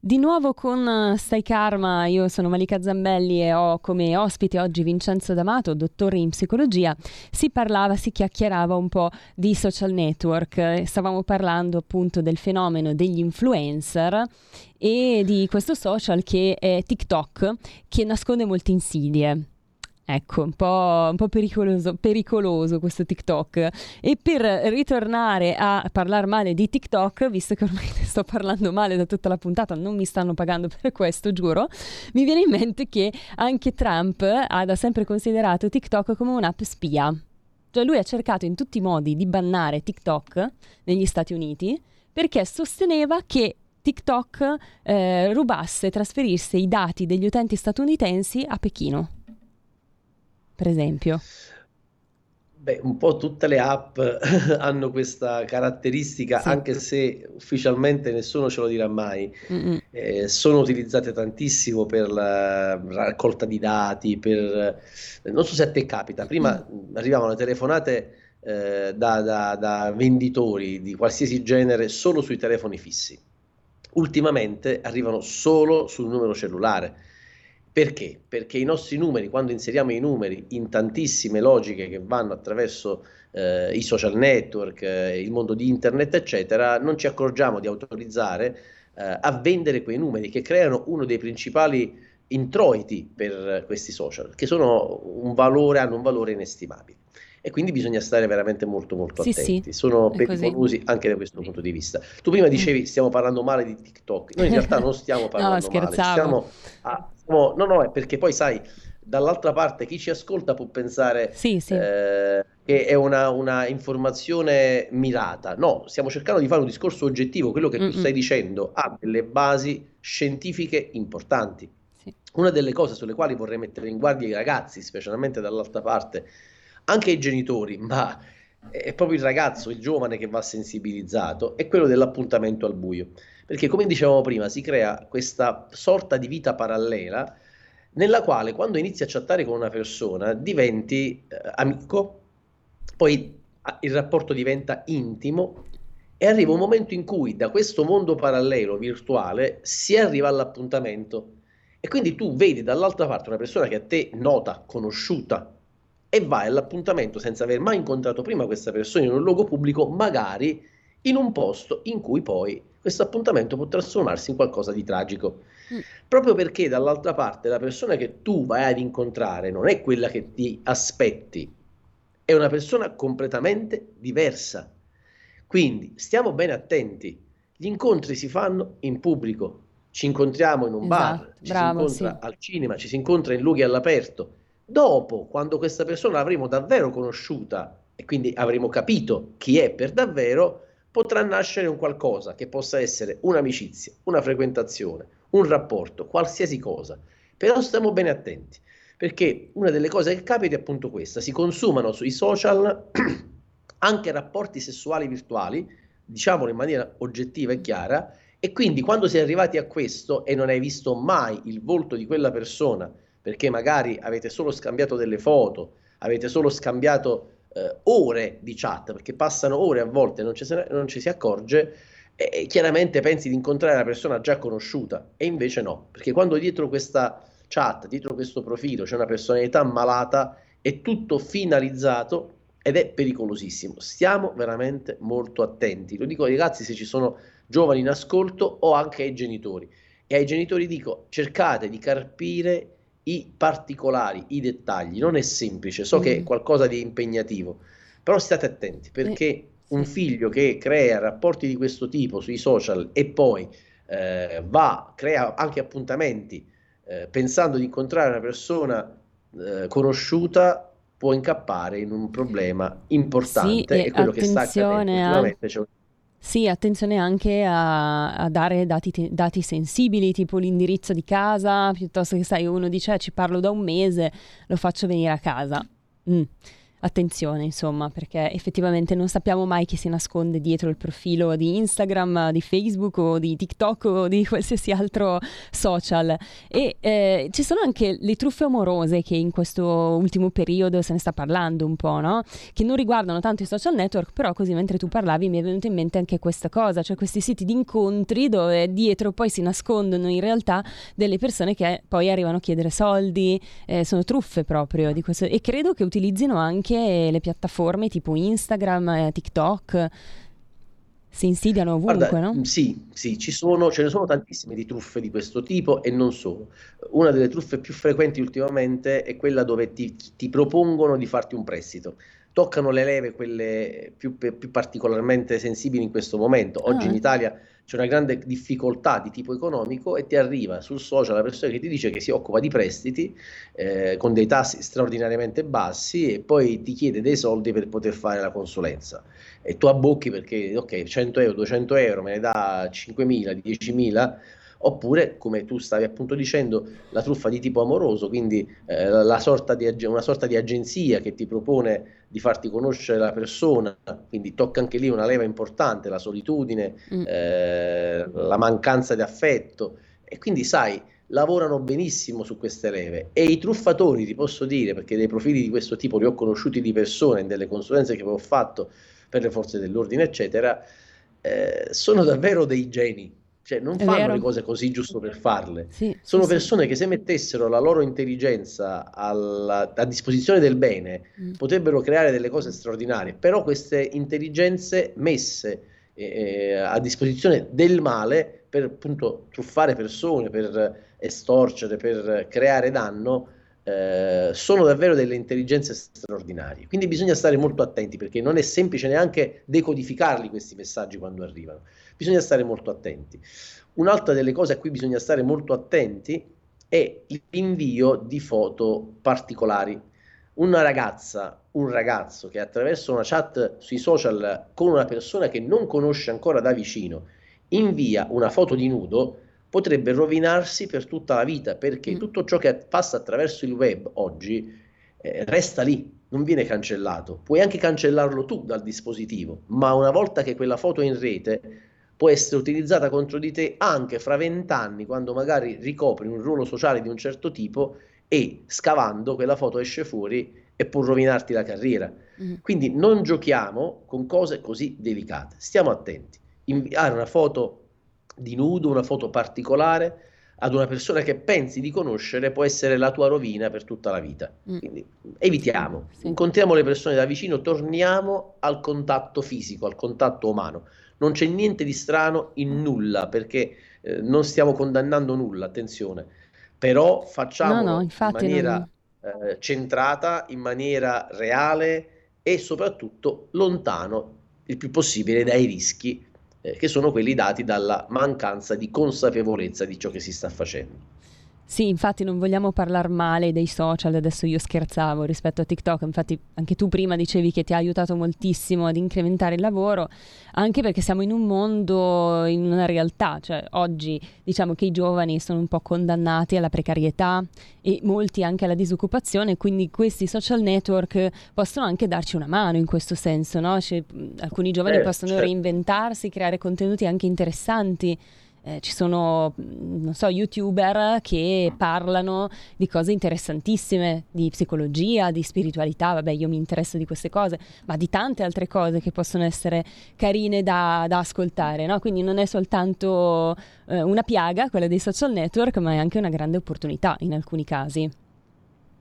S2: Di nuovo con eh, Stai Karma, io sono Malika Zambelli e ho come ospite oggi Vincenzo D'Amato, dottore in psicologia. Si parlava, si chiacchierava un po' di social network, stavamo parlando appunto del fenomeno degli influencer e di questo social che è TikTok, che nasconde molte insidie. Ecco, un po', un po pericoloso, pericoloso, questo TikTok. E per ritornare a parlare male di TikTok, visto che ormai ne sto parlando male da tutta la puntata, non mi stanno pagando per questo, giuro, mi viene in mente che anche Trump ha da sempre considerato TikTok come un'app spia. Cioè lui ha cercato in tutti i modi di bannare TikTok negli Stati Uniti perché sosteneva che TikTok eh, rubasse trasferisse i dati degli utenti statunitensi a Pechino per esempio?
S3: Beh, un po' tutte le app hanno questa caratteristica, sì. anche se ufficialmente nessuno ce lo dirà mai. Eh, sono utilizzate tantissimo per la raccolta di dati, per... non so se a te capita, prima mm. arrivavano telefonate eh, da, da, da venditori di qualsiasi genere solo sui telefoni fissi. Ultimamente arrivano solo sul numero cellulare perché? Perché i nostri numeri, quando inseriamo i numeri in tantissime logiche che vanno attraverso eh, i social network, eh, il mondo di internet, eccetera, non ci accorgiamo di autorizzare eh, a vendere quei numeri che creano uno dei principali introiti per questi social, che sono un valore, hanno un valore inestimabile. e quindi bisogna stare veramente molto molto
S2: Sì,
S3: attenti.
S2: sì,
S3: Sono pericolosi anche da questo punto di vista. Tu prima dicevi stiamo parlando male di TikTok, noi in realtà non stiamo parlando male, ci
S2: scherzavo.
S3: stiamo, ah, stiamo- no no, è perché poi sai, dall'altra parte chi ci ascolta può pensare
S2: Sì, sì.
S3: eh, che è una, una informazione mirata. No, stiamo cercando di fare un discorso oggettivo, quello che tu
S2: Mm-mm.
S3: stai dicendo ha delle basi scientifiche importanti.
S2: Sì.
S3: Una delle cose sulle quali vorrei mettere in guardia i ragazzi, specialmente dall'altra parte, anche i genitori, ma è proprio il ragazzo, il giovane che va sensibilizzato, è quello dell'appuntamento al buio. Perché, come dicevamo prima, si crea questa sorta di vita parallela nella quale quando inizi a chattare con una persona diventi eh, amico, poi ah, il rapporto diventa intimo e arriva un momento in cui da questo mondo parallelo virtuale si arriva all'appuntamento. E quindi tu vedi dall'altra parte una persona che a te nota, conosciuta e vai all'appuntamento senza aver mai incontrato prima questa persona in un luogo pubblico, magari in un posto in cui poi questo appuntamento può trasformarsi in qualcosa di tragico.
S2: Mm.
S3: Proprio perché dall'altra parte la persona che tu vai ad incontrare non è quella che ti aspetti, è una persona completamente diversa. Quindi stiamo bene attenti. Gli incontri si fanno in pubblico, ci incontriamo in un bar,
S2: Esatto,
S3: ci
S2: bravo,
S3: si incontra
S2: sì.
S3: al cinema, ci si incontra in luoghi all'aperto. Dopo, quando questa persona l'avremo davvero conosciuta e quindi avremo capito chi è per davvero, potrà nascere un qualcosa che possa essere un'amicizia, una frequentazione, un rapporto, qualsiasi cosa. Però stiamo bene attenti, perché una delle cose che capita è appunto questa, si consumano sui social anche rapporti sessuali virtuali, diciamolo in maniera oggettiva e chiara, e quindi quando sei arrivati a questo e non hai visto mai il volto di quella persona, perché magari avete solo scambiato delle foto, avete solo scambiato eh, ore di chat, perché passano ore a volte non ci, se non ci si accorge, e chiaramente pensi di incontrare una persona già conosciuta, e invece no, perché quando dietro questa chat, dietro questo profilo c'è una personalità malata, è tutto finalizzato ed è pericolosissimo. Stiamo veramente molto attenti. Lo dico ai ragazzi se ci sono giovani in ascolto o anche ai genitori. E ai genitori dico cercate di carpire i particolari, i dettagli. Non è semplice, so che è
S2: Mm.
S3: qualcosa di impegnativo, però state attenti perché un
S2: sì.
S3: figlio che crea rapporti di questo tipo sui social e poi eh, va, crea anche appuntamenti eh, pensando di incontrare una persona eh, conosciuta può incappare in un problema importante
S2: Sì, e
S3: e quello che sta accadendo
S2: attenzione a-
S3: c'è un-
S2: Sì, attenzione anche a, a dare dati, te- dati sensibili, tipo l'indirizzo di casa, piuttosto che sai, uno dice "Eh, ci parlo da un mese, lo faccio venire a casa. Mm. Attenzione, insomma, perché effettivamente non sappiamo mai chi si nasconde dietro il profilo di Instagram, di Facebook o di TikTok o di qualsiasi altro social. E eh, ci sono anche le truffe amorose che in questo ultimo periodo se ne sta parlando un po', no? Che non riguardano tanto i social network, però così mentre tu parlavi mi è venuta in mente anche questa cosa, cioè questi siti di incontri dove dietro poi si nascondono in realtà delle persone che poi arrivano a chiedere soldi, eh, sono truffe proprio di questo e credo che utilizzino anche le piattaforme tipo Instagram, eh, TikTok, si insidiano ovunque,
S3: Guarda,
S2: no?
S3: sì, sì, ci sono, ce ne sono tantissime di truffe di questo tipo e non solo. Una delle truffe più frequenti ultimamente è quella dove ti, ti propongono di farti un prestito. Toccano le leve, quelle più, più particolarmente sensibili in questo momento. Oggi
S2: Ah.
S3: in Italia c'è una grande difficoltà di tipo economico e ti arriva sul social la persona che ti dice che si occupa di prestiti eh, con dei tassi straordinariamente bassi e poi ti chiede dei soldi per poter fare la consulenza e tu abbocchi perché ok 100 euro 200 euro me ne dà 5.000 10.000 oppure come tu stavi appunto dicendo la truffa di tipo amoroso quindi eh, sorta di, una sorta di agenzia che ti propone di farti conoscere la persona quindi tocca anche lì una leva importante la solitudine
S2: Mm.
S3: eh, la mancanza di affetto. E quindi sai lavorano benissimo su queste leve. E i truffatori ti posso dire perché dei profili di questo tipo li ho conosciuti di persona in delle consulenze che avevo fatto per le forze dell'ordine eccetera eh, sono davvero dei geni cioè non
S2: È
S3: fanno
S2: vero.
S3: le cose così giusto per farle
S2: Sì,
S3: sono
S2: sì, sì.
S3: persone che se mettessero la loro intelligenza alla- a disposizione del bene
S2: Mm.
S3: potrebbero creare delle cose straordinarie, però queste intelligenze messe eh, a disposizione del male per appunto truffare persone, per estorcere, per creare danno, eh, sono davvero delle intelligenze straordinarie. Quindi bisogna stare molto attenti perché non è semplice neanche decodificarli questi messaggi quando arrivano. Bisogna stare molto attenti. Un'altra delle cose a cui bisogna stare molto attenti è l'invio di foto particolari. Una ragazza, un ragazzo che attraverso una chat sui social con una persona che non conosce ancora da vicino invia una foto di nudo, potrebbe rovinarsi per tutta la vita perché mm. tutto ciò che passa attraverso il web oggi eh, resta lì, non viene cancellato. Puoi anche cancellarlo tu dal dispositivo, ma una volta che quella foto è in rete può essere utilizzata contro di te anche fra vent'anni, quando magari ricopri un ruolo sociale di un certo tipo e scavando quella foto esce fuori e può rovinarti la carriera. Mm. Quindi non giochiamo con cose così delicate, stiamo attenti. Inviare una foto di nudo, una foto particolare ad una persona che pensi di conoscere può essere la tua rovina per tutta la vita. Mm. Quindi evitiamo, sì. incontriamo le persone da vicino, torniamo al contatto fisico, al contatto umano. Non c'è niente di strano in nulla perché eh, non stiamo condannando nulla, attenzione, però facciamo no, no, in maniera non... eh, centrata, in maniera reale e soprattutto lontano il più possibile dai rischi eh, che sono quelli dati dalla mancanza di consapevolezza di ciò che si sta facendo.
S2: Sì, infatti non vogliamo parlare male dei social, adesso io scherzavo rispetto a TikTok, infatti anche tu prima dicevi che ti ha aiutato moltissimo ad incrementare il lavoro, anche perché siamo in un mondo, in una realtà, cioè oggi diciamo che i giovani sono un po' condannati alla precarietà e molti anche alla disoccupazione, quindi questi social network possono anche darci una mano in questo senso, no? Cioè, alcuni giovani eh, possono certo. reinventarsi, creare contenuti anche interessanti eh, ci sono, mm, non so, youtuber che parlano di cose interessantissime, di psicologia, di spiritualità, vabbè io mi interesso di queste cose, ma di tante altre cose che possono essere carine da, da ascoltare, no? Quindi non è soltanto eh, una piaga quella dei social network, ma è anche una grande opportunità in alcuni casi.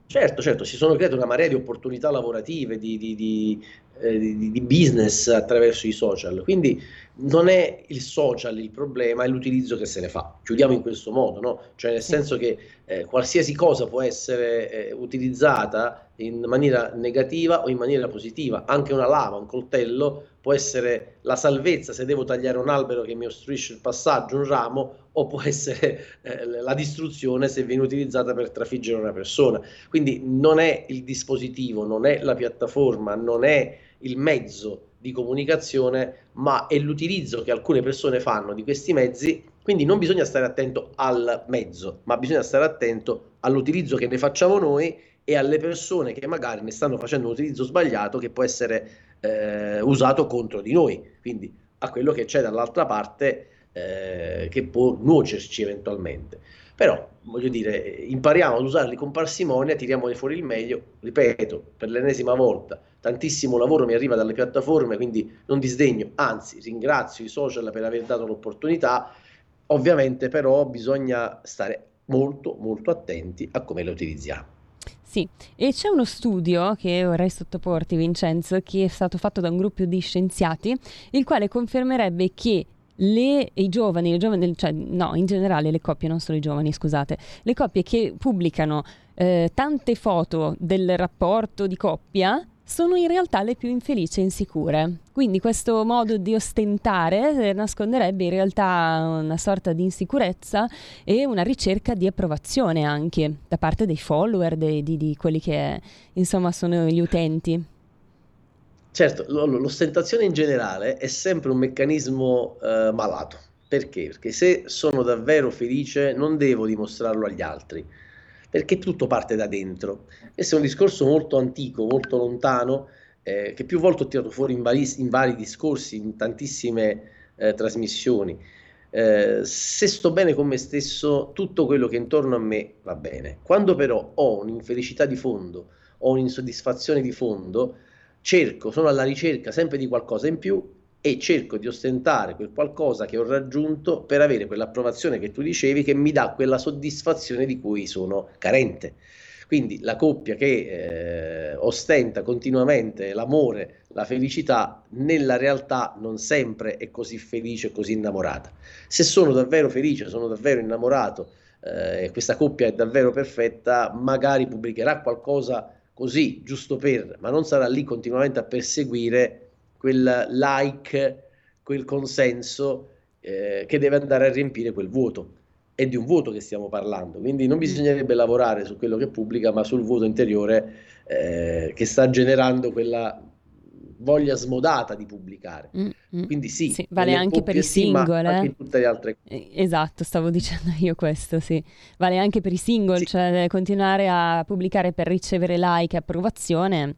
S3: Certo, certo, si sono create una marea di opportunità lavorative, di, di, di, eh, di, di business attraverso i social, quindi non è il social il problema, è l'utilizzo che se ne fa. Chiudiamo in questo modo, no? Cioè nel senso che eh, qualsiasi cosa può essere eh, utilizzata in maniera negativa o in maniera positiva. Anche una lama, un coltello può essere la salvezza se devo tagliare un albero che mi ostruisce il passaggio, un ramo, o può essere eh, la distruzione se viene utilizzata per trafiggere una persona. Quindi non è il dispositivo, non è la piattaforma, non è il mezzo di comunicazione, ma è l'utilizzo che alcune persone fanno di questi mezzi, quindi non bisogna stare attento al mezzo, ma bisogna stare attento all'utilizzo che ne facciamo noi e alle persone che magari ne stanno facendo un utilizzo sbagliato che può essere eh, usato contro di noi, quindi a quello che c'è dall'altra parte eh, che può nuocerci eventualmente. Però, voglio dire, impariamo ad usarli con parsimonia, tiriamo fuori il meglio, ripeto, per l'ennesima volta, tantissimo lavoro mi arriva dalle piattaforme, quindi non disdegno, anzi ringrazio i social per aver dato l'opportunità, ovviamente però bisogna stare molto molto attenti a come le utilizziamo.
S2: Sì, e c'è uno studio che vorrei sottoporti Vincenzo, che è stato fatto da un gruppo di scienziati, il quale confermerebbe che le, i giovani, giovani, cioè no, in generale le coppie, non solo i giovani, scusate, le coppie che pubblicano eh, tante foto del rapporto di coppia sono in realtà le più infelici e insicure. Quindi questo modo di ostentare nasconderebbe in realtà una sorta di insicurezza e una ricerca di approvazione anche da parte dei follower, dei, di, di quelli che insomma sono gli utenti.
S3: Certo, l'ostentazione in generale è sempre un meccanismo eh, malato. Perché? Perché se sono davvero felice non devo dimostrarlo agli altri perché tutto parte da dentro. Questo è un discorso molto antico, molto lontano, eh, che più volte ho tirato fuori in vari, in vari discorsi, in tantissime eh, trasmissioni. Eh, se sto bene con me stesso, tutto quello che è intorno a me va bene. Quando però ho un'infelicità di fondo, ho un'insoddisfazione di fondo, cerco, sono alla ricerca sempre di qualcosa in più e cerco di ostentare quel qualcosa che ho raggiunto per avere quell'approvazione che tu dicevi che mi dà quella soddisfazione di cui sono carente. Quindi la coppia che eh, ostenta continuamente l'amore, la felicità, nella realtà non sempre è così felice così innamorata. Se sono davvero felice, sono davvero innamorato eh, questa coppia è davvero perfetta, magari pubblicherà qualcosa così, giusto per, ma non sarà lì continuamente a perseguire quel like, quel consenso eh, che deve andare a riempire quel vuoto. È di un vuoto che stiamo parlando, quindi non bisognerebbe lavorare su quello che pubblica, ma sul vuoto interiore eh, che sta generando quella voglia smodata di pubblicare. Mm, mm. Quindi sì,
S2: sì vale anche per i single,
S3: sì, anche tutte le altre
S2: eh, Esatto, stavo dicendo io questo, sì. Vale anche per i single, sì. cioè continuare a pubblicare per ricevere like e approvazione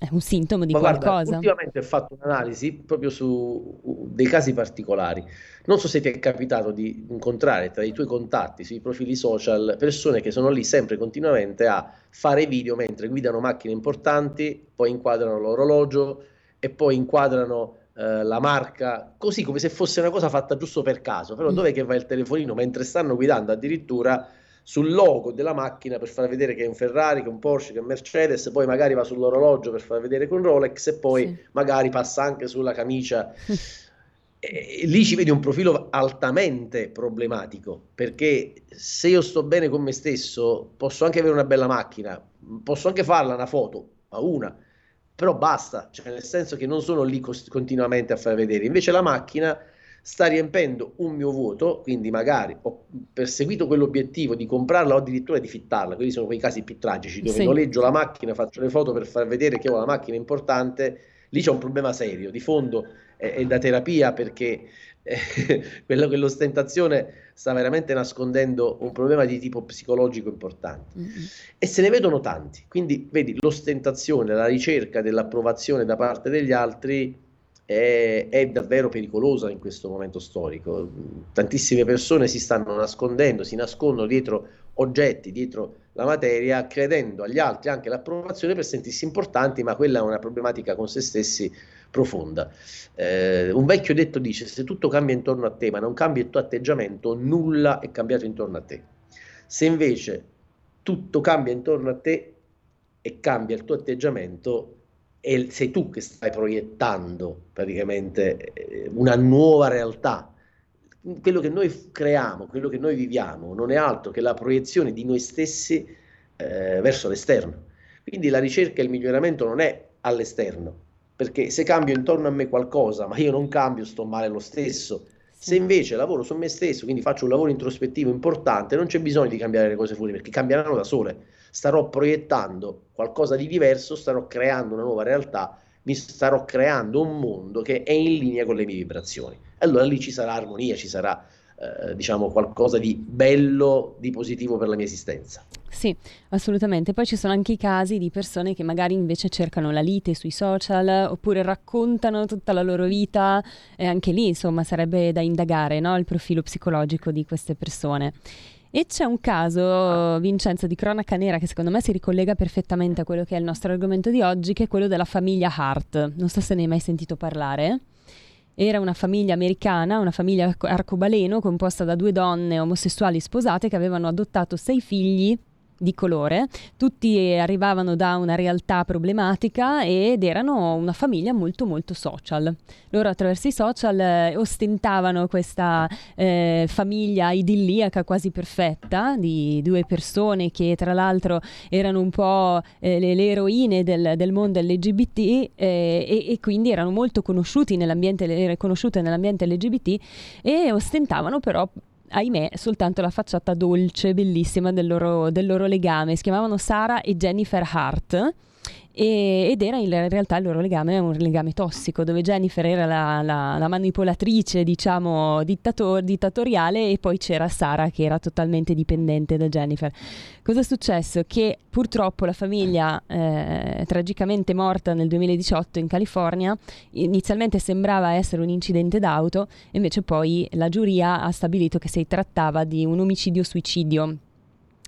S2: è un sintomo di Ma qualcosa. Guarda,
S3: ultimamente ho fatto un'analisi proprio su dei casi particolari. Non so se ti è capitato di incontrare tra i tuoi contatti sui profili social persone che sono lì sempre continuamente a fare video mentre guidano macchine importanti, poi inquadrano l'orologio e poi inquadrano eh, la marca, così come se fosse una cosa fatta giusto per caso. Però mm. dov'è che va il telefonino mentre stanno guidando addirittura sul logo della macchina per far vedere che è un Ferrari, che è un Porsche, che è un Mercedes, poi magari va sull'orologio per far vedere un Rolex e poi sì. magari passa anche sulla camicia. E lì ci vedi un profilo altamente problematico perché se io sto bene con me stesso posso anche avere una bella macchina, posso anche farla una foto, ma una, però basta, cioè nel senso che non sono lì cost- continuamente a far vedere. Invece la macchina sta riempendo un mio vuoto, quindi magari ho perseguito quell'obiettivo di comprarla o addirittura di fittarla, quelli sono quei casi più tragici dove sì. noleggio la macchina, faccio le foto per far vedere che ho la macchina importante, lì c'è un problema serio, di fondo è, è da terapia perché eh, quello che l'ostentazione sta veramente nascondendo un problema di tipo psicologico importante mm-hmm. e se ne vedono tanti, quindi vedi l'ostentazione, la ricerca dell'approvazione da parte degli altri è, è, davvero pericolosa in questo momento storico. Tantissime persone si stanno nascondendo, si nascondono dietro oggetti, dietro la materia, credendo agli altri anche l'approvazione per sentirsi importanti, ma quella è una problematica con se stessi profonda. Eh, un vecchio detto dice: Se tutto cambia intorno a te, ma non cambia il tuo atteggiamento, nulla è cambiato intorno a te. Se invece tutto cambia intorno a te e cambia il tuo atteggiamento, e sei tu che stai proiettando praticamente eh, una nuova realtà. Quello che noi creiamo, quello che noi viviamo, non è altro che la proiezione di noi stessi eh, verso l'esterno. Quindi la ricerca e il miglioramento non è all'esterno, perché se cambio intorno a me qualcosa, ma io non cambio, sto male lo stesso. Se invece lavoro su me stesso, quindi faccio un lavoro introspettivo importante, non c'è bisogno di cambiare le cose fuori, perché cambieranno da sole starò proiettando qualcosa di diverso, starò creando una nuova realtà, mi starò creando un mondo che è in linea con le mie vibrazioni. Allora lì ci sarà armonia, ci sarà eh, diciamo qualcosa di bello, di positivo per la mia esistenza.
S2: Sì, assolutamente. Poi ci sono anche i casi di persone che magari invece cercano la lite sui social oppure raccontano tutta la loro vita e anche lì insomma sarebbe da indagare no? il profilo psicologico di queste persone. E c'è un caso, Vincenzo, di cronaca nera che secondo me si ricollega perfettamente a quello che è il nostro argomento di oggi, che è quello della famiglia Hart. Non so se ne hai mai sentito parlare. Era una famiglia americana, una famiglia arcobaleno composta da due donne omosessuali sposate che avevano adottato sei figli di colore, tutti arrivavano da una realtà problematica ed erano una famiglia molto molto social. Loro attraverso i social eh, ostentavano questa eh, famiglia idilliaca quasi perfetta di due persone che tra l'altro erano un po' eh, le, eroine del, del mondo LGBT eh, e, e, quindi erano molto conosciute nell'ambiente LGBT e ostentavano però ahimè, soltanto la facciata dolce, bellissima del loro, del loro legame. Si chiamavano Sara e Jennifer Hart e, ed era in realtà il loro legame un legame tossico dove Jennifer era la, la, la manipolatrice diciamo dittator, dittatoriale e poi c'era Sara che era totalmente dipendente da Jennifer cosa è successo? che purtroppo la famiglia eh, tragicamente morta nel 2018 in California inizialmente sembrava essere un incidente d'auto invece poi la giuria ha stabilito che si trattava di un omicidio suicidio i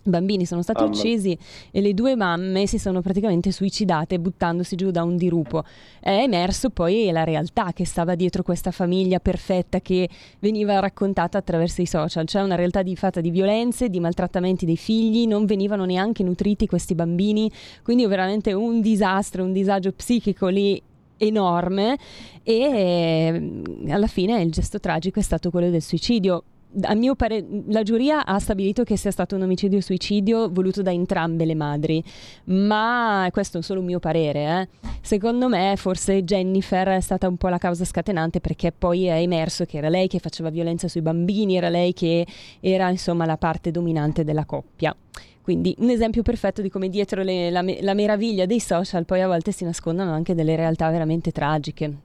S2: bambini sono stati Mamma. uccisi e le due mamme si sono praticamente suicidate buttandosi giù da un dirupo. È emerso poi la realtà che stava dietro questa famiglia perfetta che veniva raccontata attraverso i social, cioè una realtà di, fatta di violenze, di maltrattamenti dei figli, non venivano neanche nutriti questi bambini, quindi veramente un disastro, un disagio psichico lì enorme e alla fine il gesto tragico è stato quello del suicidio a mio parere, la giuria ha stabilito che sia stato un omicidio-suicidio voluto da entrambe le madri, ma questo è solo un mio parere. Eh. Secondo me, forse Jennifer è stata un po' la causa scatenante perché poi è emerso che era lei che faceva violenza sui bambini, era lei che era insomma la parte dominante della coppia. Quindi un esempio perfetto di come dietro le, la, la meraviglia dei social poi a volte si nascondono anche delle realtà veramente tragiche.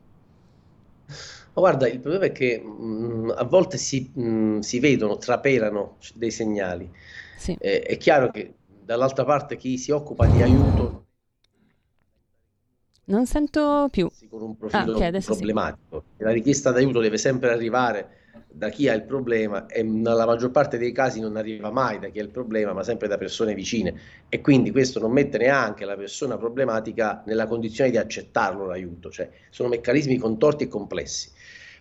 S3: Ma guarda, il problema è che mh, mm, a volte si, mh, mm, si, vedono, trapelano dei segnali. Sì. Eh, è chiaro che dall'altra parte chi si occupa di aiuto
S2: non sento più.
S3: Con un profilo ah, okay, problematico. Sì. La richiesta d'aiuto deve sempre arrivare da chi ha il problema e nella maggior parte dei casi non arriva mai da chi ha il problema, ma sempre da persone vicine e quindi questo non mette neanche la persona problematica nella condizione di accettarlo l'aiuto, cioè sono meccanismi contorti e complessi.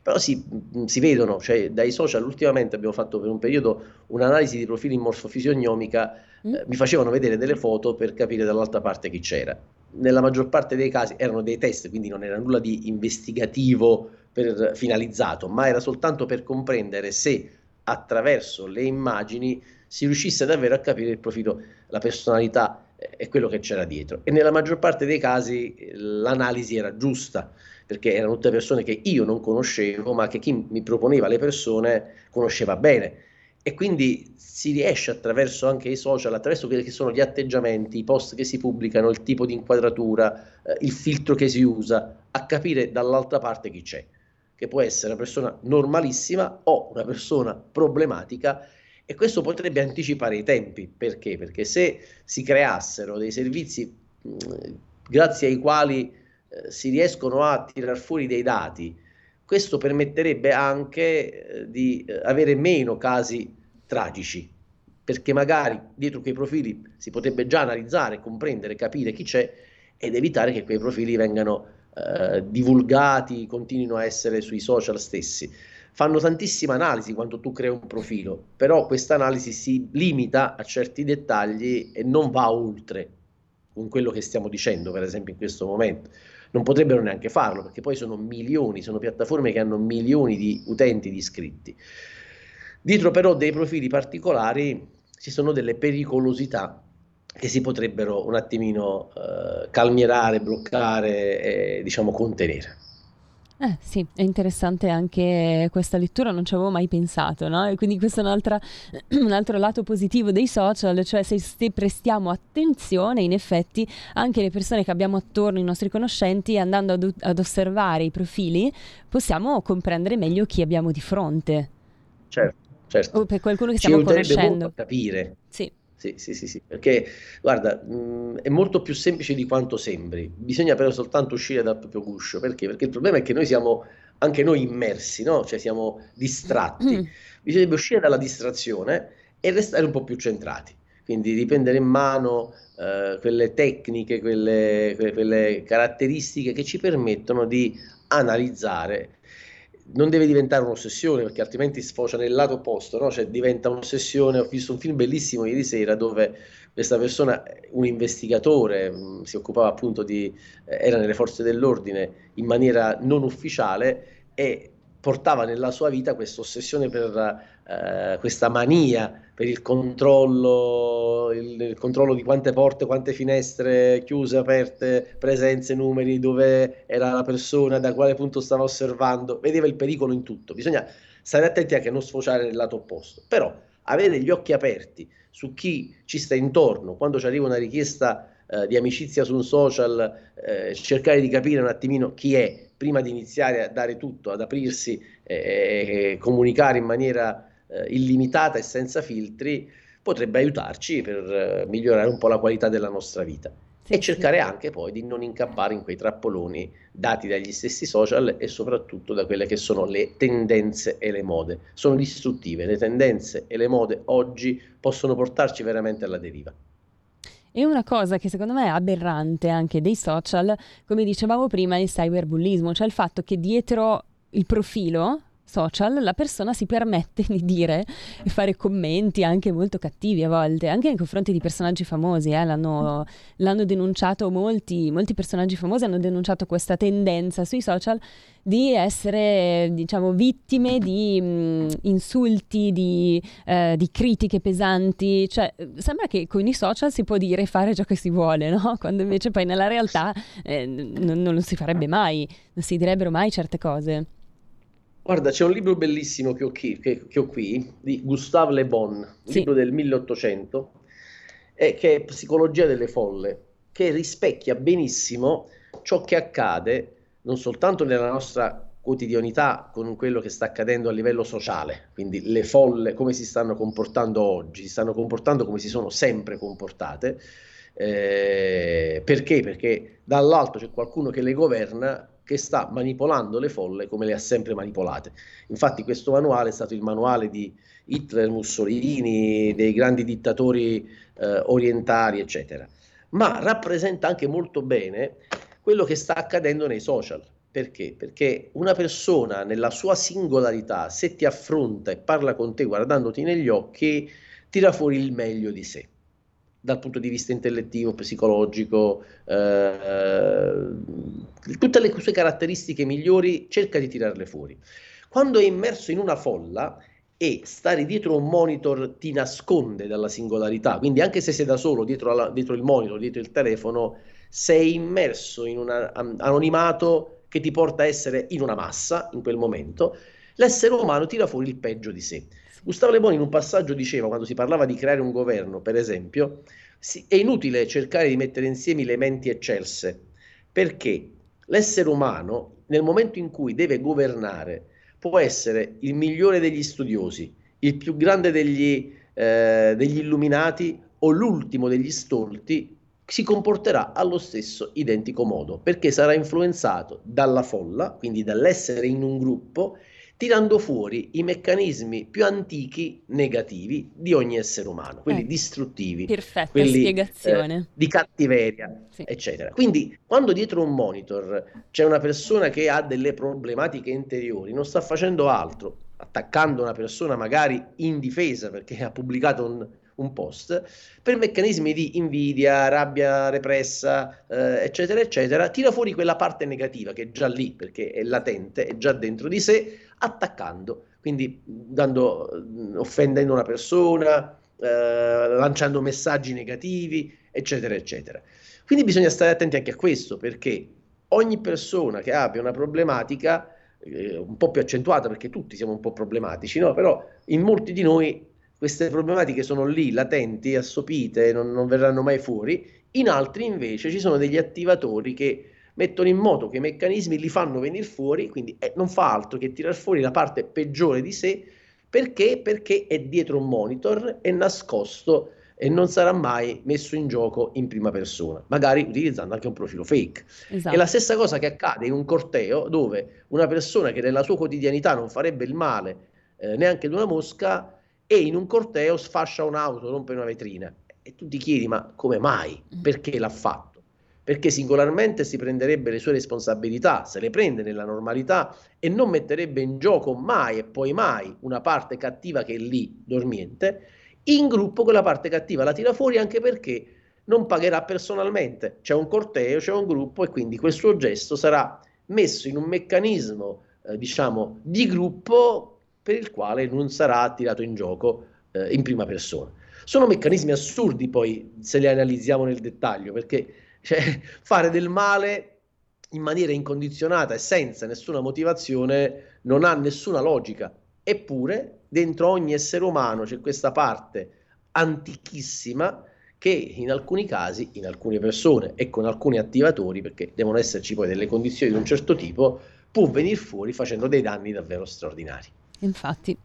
S3: Però si, si vedono, cioè dai social ultimamente abbiamo fatto per un periodo un'analisi di profili morfofisionomica, mm. eh, mi facevano vedere delle foto per capire dall'altra parte chi c'era. Nella maggior parte dei casi erano dei test, quindi non era nulla di investigativo per, finalizzato, ma era soltanto per comprendere se attraverso le immagini si riuscisse davvero a capire il profilo, la personalità eh, e quello che c'era dietro. E nella maggior parte dei casi eh, l'analisi era giusta, perché erano tutte persone che io non conoscevo, ma che chi mi proponeva le persone conosceva bene. E quindi si riesce attraverso anche i social, attraverso quelli che sono gli atteggiamenti, i post che si pubblicano, il tipo di inquadratura, eh, il filtro che si usa, a capire dall'altra parte chi c'è che può essere una persona normalissima o una persona problematica e questo potrebbe anticipare i tempi. Perché? Perché se si creassero dei servizi mh, grazie ai quali eh, si riescono a tirar fuori dei dati, questo permetterebbe anche eh, di eh, avere meno casi tragici, perché magari dietro quei profili si potrebbe già analizzare, comprendere, capire chi c'è ed evitare che quei profili vengano eh, divulgati, continuino a essere sui social stessi. Fanno tantissima analisi quando tu crei un profilo, però questa analisi si limita a certi dettagli e non va oltre con quello che stiamo dicendo, per esempio, in questo momento. Non potrebbero neanche farlo perché poi sono milioni, sono piattaforme che hanno milioni di utenti, di iscritti. Dietro però dei profili particolari ci sono delle pericolosità che si potrebbero un attimino eh, calmierare, bloccare e diciamo contenere.
S2: Eh sì, è interessante anche questa lettura, non ci avevo mai pensato, no? E quindi questo è un altro lato positivo dei social, cioè se, se, prestiamo attenzione, in effetti anche le persone che abbiamo attorno, i nostri conoscenti, andando ad, ad osservare i profili, possiamo comprendere meglio chi abbiamo di fronte.
S3: Certo, certo.
S2: O per qualcuno che stiamo conoscendo.
S3: capire.
S2: Sì.
S3: Sì, sì, sì, perché guarda, mh, è molto più semplice di quanto sembri, bisogna però soltanto uscire dal proprio guscio, perché? Perché il problema è che noi siamo anche noi immersi, no? Cioè siamo distratti, mm. bisognerebbe uscire dalla distrazione e restare un po' più centrati, quindi riprendere in mano eh, quelle tecniche, quelle, quelle, quelle caratteristiche che ci permettono di analizzare non deve diventare un'ossessione perché altrimenti sfocia nel lato opposto, no? cioè diventa un'ossessione. Ho visto un film bellissimo ieri sera dove questa persona, un investigatore, mm, si occupava appunto di, eh, era nelle forze dell'ordine in maniera non ufficiale e portava nella sua vita questa ossessione per eh, questa mania per il controllo, il, il, controllo di quante porte, quante finestre chiuse, aperte, presenze, numeri, dove era la persona, da quale punto stava osservando, vedeva il pericolo in tutto. Bisogna stare attenti anche a non sfociare nel lato opposto, però avere gli occhi aperti su chi ci sta intorno, quando ci arriva una richiesta eh, di amicizia su un social, eh, cercare di capire un attimino chi è, prima di iniziare a dare tutto, ad aprirsi e, e comunicare in maniera eh, illimitata e senza filtri, potrebbe aiutarci per eh, migliorare un po' la qualità della nostra vita. Sì, e cercare sì. anche poi di non incappare in quei trappoloni dati dagli stessi social e soprattutto da quelle che sono le tendenze e le mode. Sono distruttive, le tendenze e le mode oggi possono portarci veramente alla deriva.
S2: E una cosa che secondo me è aberrante anche dei social, come dicevamo prima, è il cyberbullismo, cioè il fatto che dietro il profilo social la persona si permette di dire e fare commenti anche molto cattivi a volte, anche nei confronti di personaggi famosi. Eh? L'hanno, l'hanno, denunciato molti, molti personaggi famosi, hanno denunciato questa tendenza sui social di essere, diciamo, vittime di mh, insulti, di, eh, di, critiche pesanti. Cioè, sembra che con i social si può dire e fare ciò che si vuole, no? Quando invece poi nella realtà eh, non, non lo si farebbe mai, non si direbbero mai certe cose.
S3: Guarda, c'è un libro bellissimo che ho qui, che, che ho qui di Gustave Le Bon, un sì. libro del 1800, eh, che è Psicologia delle folle, che rispecchia benissimo ciò che accade non soltanto nella nostra quotidianità con quello che sta accadendo a livello sociale, quindi le folle come si stanno comportando oggi, si stanno comportando come si sono sempre comportate, eh, perché? Perché dall'alto c'è qualcuno che le governa che sta manipolando le folle come le ha sempre manipolate. Infatti questo manuale è stato il manuale di Hitler, Mussolini, dei grandi dittatori eh, orientali, eccetera. Ma rappresenta anche molto bene quello che sta accadendo nei social. Perché? Perché una persona nella sua singolarità, se ti affronta e parla con te guardandoti negli occhi, tira fuori il meglio di sé dal punto di vista intellettivo, psicologico, eh, tutte le sue caratteristiche migliori, cerca di tirarle fuori. Quando è immerso in una folla e stare dietro un monitor ti nasconde dalla singolarità, quindi anche se sei da solo dietro, alla, dietro il monitor, dietro il telefono, sei immerso in un anonimato che ti porta a essere in una massa in quel momento, l'essere umano tira fuori il peggio di sé. Gustavo Le Bon in un passaggio diceva, quando si parlava di creare un governo, per esempio, è inutile cercare di mettere insieme le menti eccelse, perché l'essere umano, nel momento in cui deve governare, può essere il migliore degli studiosi, il più grande degli, eh, degli illuminati o l'ultimo degli stolti, si comporterà allo stesso identico modo, perché sarà influenzato dalla folla, quindi dall'essere in un gruppo, tirando fuori i meccanismi più antichi negativi di ogni essere umano, quelli eh. distruttivi,
S2: Perfetta
S3: quelli
S2: spiegazione.
S3: Eh, di cattiveria, sì. eccetera. Quindi quando dietro un monitor c'è una persona che ha delle problematiche interiori, non sta facendo altro, attaccando una persona magari indifesa perché ha pubblicato un, un post, per meccanismi di invidia, rabbia repressa, eh, eccetera, eccetera, tira fuori quella parte negativa che è già lì, perché è latente, è già dentro di sé, attaccando, quindi dando, offendendo una persona, eh, lanciando messaggi negativi, eccetera, eccetera. Quindi bisogna stare attenti anche a questo, perché ogni persona che abbia una problematica, eh, un po' più accentuata, perché tutti siamo un po' problematici, no? però in molti di noi queste problematiche sono lì, latenti, assopite, non, non verranno mai fuori, in altri invece ci sono degli attivatori che mettono in moto quei meccanismi, li fanno venire fuori, quindi eh, non fa altro che tirar fuori la parte peggiore di sé, perché? Perché è dietro un monitor, è nascosto e non sarà mai messo in gioco in prima persona, magari utilizzando anche un profilo fake. Esatto. È la stessa cosa che accade in un corteo dove una persona che nella sua quotidianità non farebbe il male eh, neanche ad una mosca e in un corteo sfascia un'auto, rompe una vetrina. E tu ti chiedi, ma come mai? Mm. Perché l'ha fatto? Perché singolarmente si prenderebbe le sue responsabilità, se le prende nella normalità e non metterebbe in gioco mai e poi mai una parte cattiva che è lì, dormiente, in gruppo quella parte cattiva la tira fuori anche perché non pagherà personalmente. C'è un corteo, c'è un gruppo e quindi quel suo gesto sarà messo in un meccanismo, eh, diciamo, di gruppo per il quale non sarà tirato in gioco eh, in prima persona. Sono meccanismi assurdi poi se li analizziamo nel dettaglio, perché cioè, fare del male in maniera incondizionata e senza nessuna motivazione non ha nessuna logica. Eppure dentro ogni essere umano c'è questa parte antichissima che in alcuni casi, in alcune persone e con alcuni attivatori, perché devono esserci poi delle condizioni di un certo tipo, può venire fuori facendo dei danni davvero straordinari.
S2: Infatti,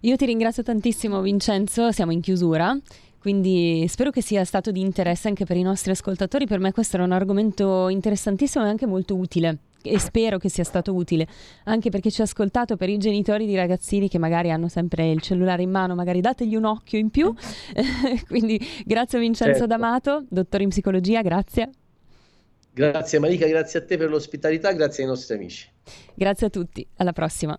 S2: io ti ringrazio tantissimo Vincenzo, siamo in chiusura. Quindi spero che sia stato di interesse anche per i nostri ascoltatori. Per me questo era un argomento interessantissimo e anche molto utile. E spero che sia stato utile anche perché ci ha ascoltato per i genitori di ragazzini che magari hanno sempre il cellulare in mano, magari dategli un occhio in più. Quindi grazie Vincenzo certo. D'Amato, dottore in psicologia, grazie.
S3: Grazie Malika, grazie a te per l'ospitalità, grazie ai nostri amici.
S2: Grazie a tutti, alla prossima.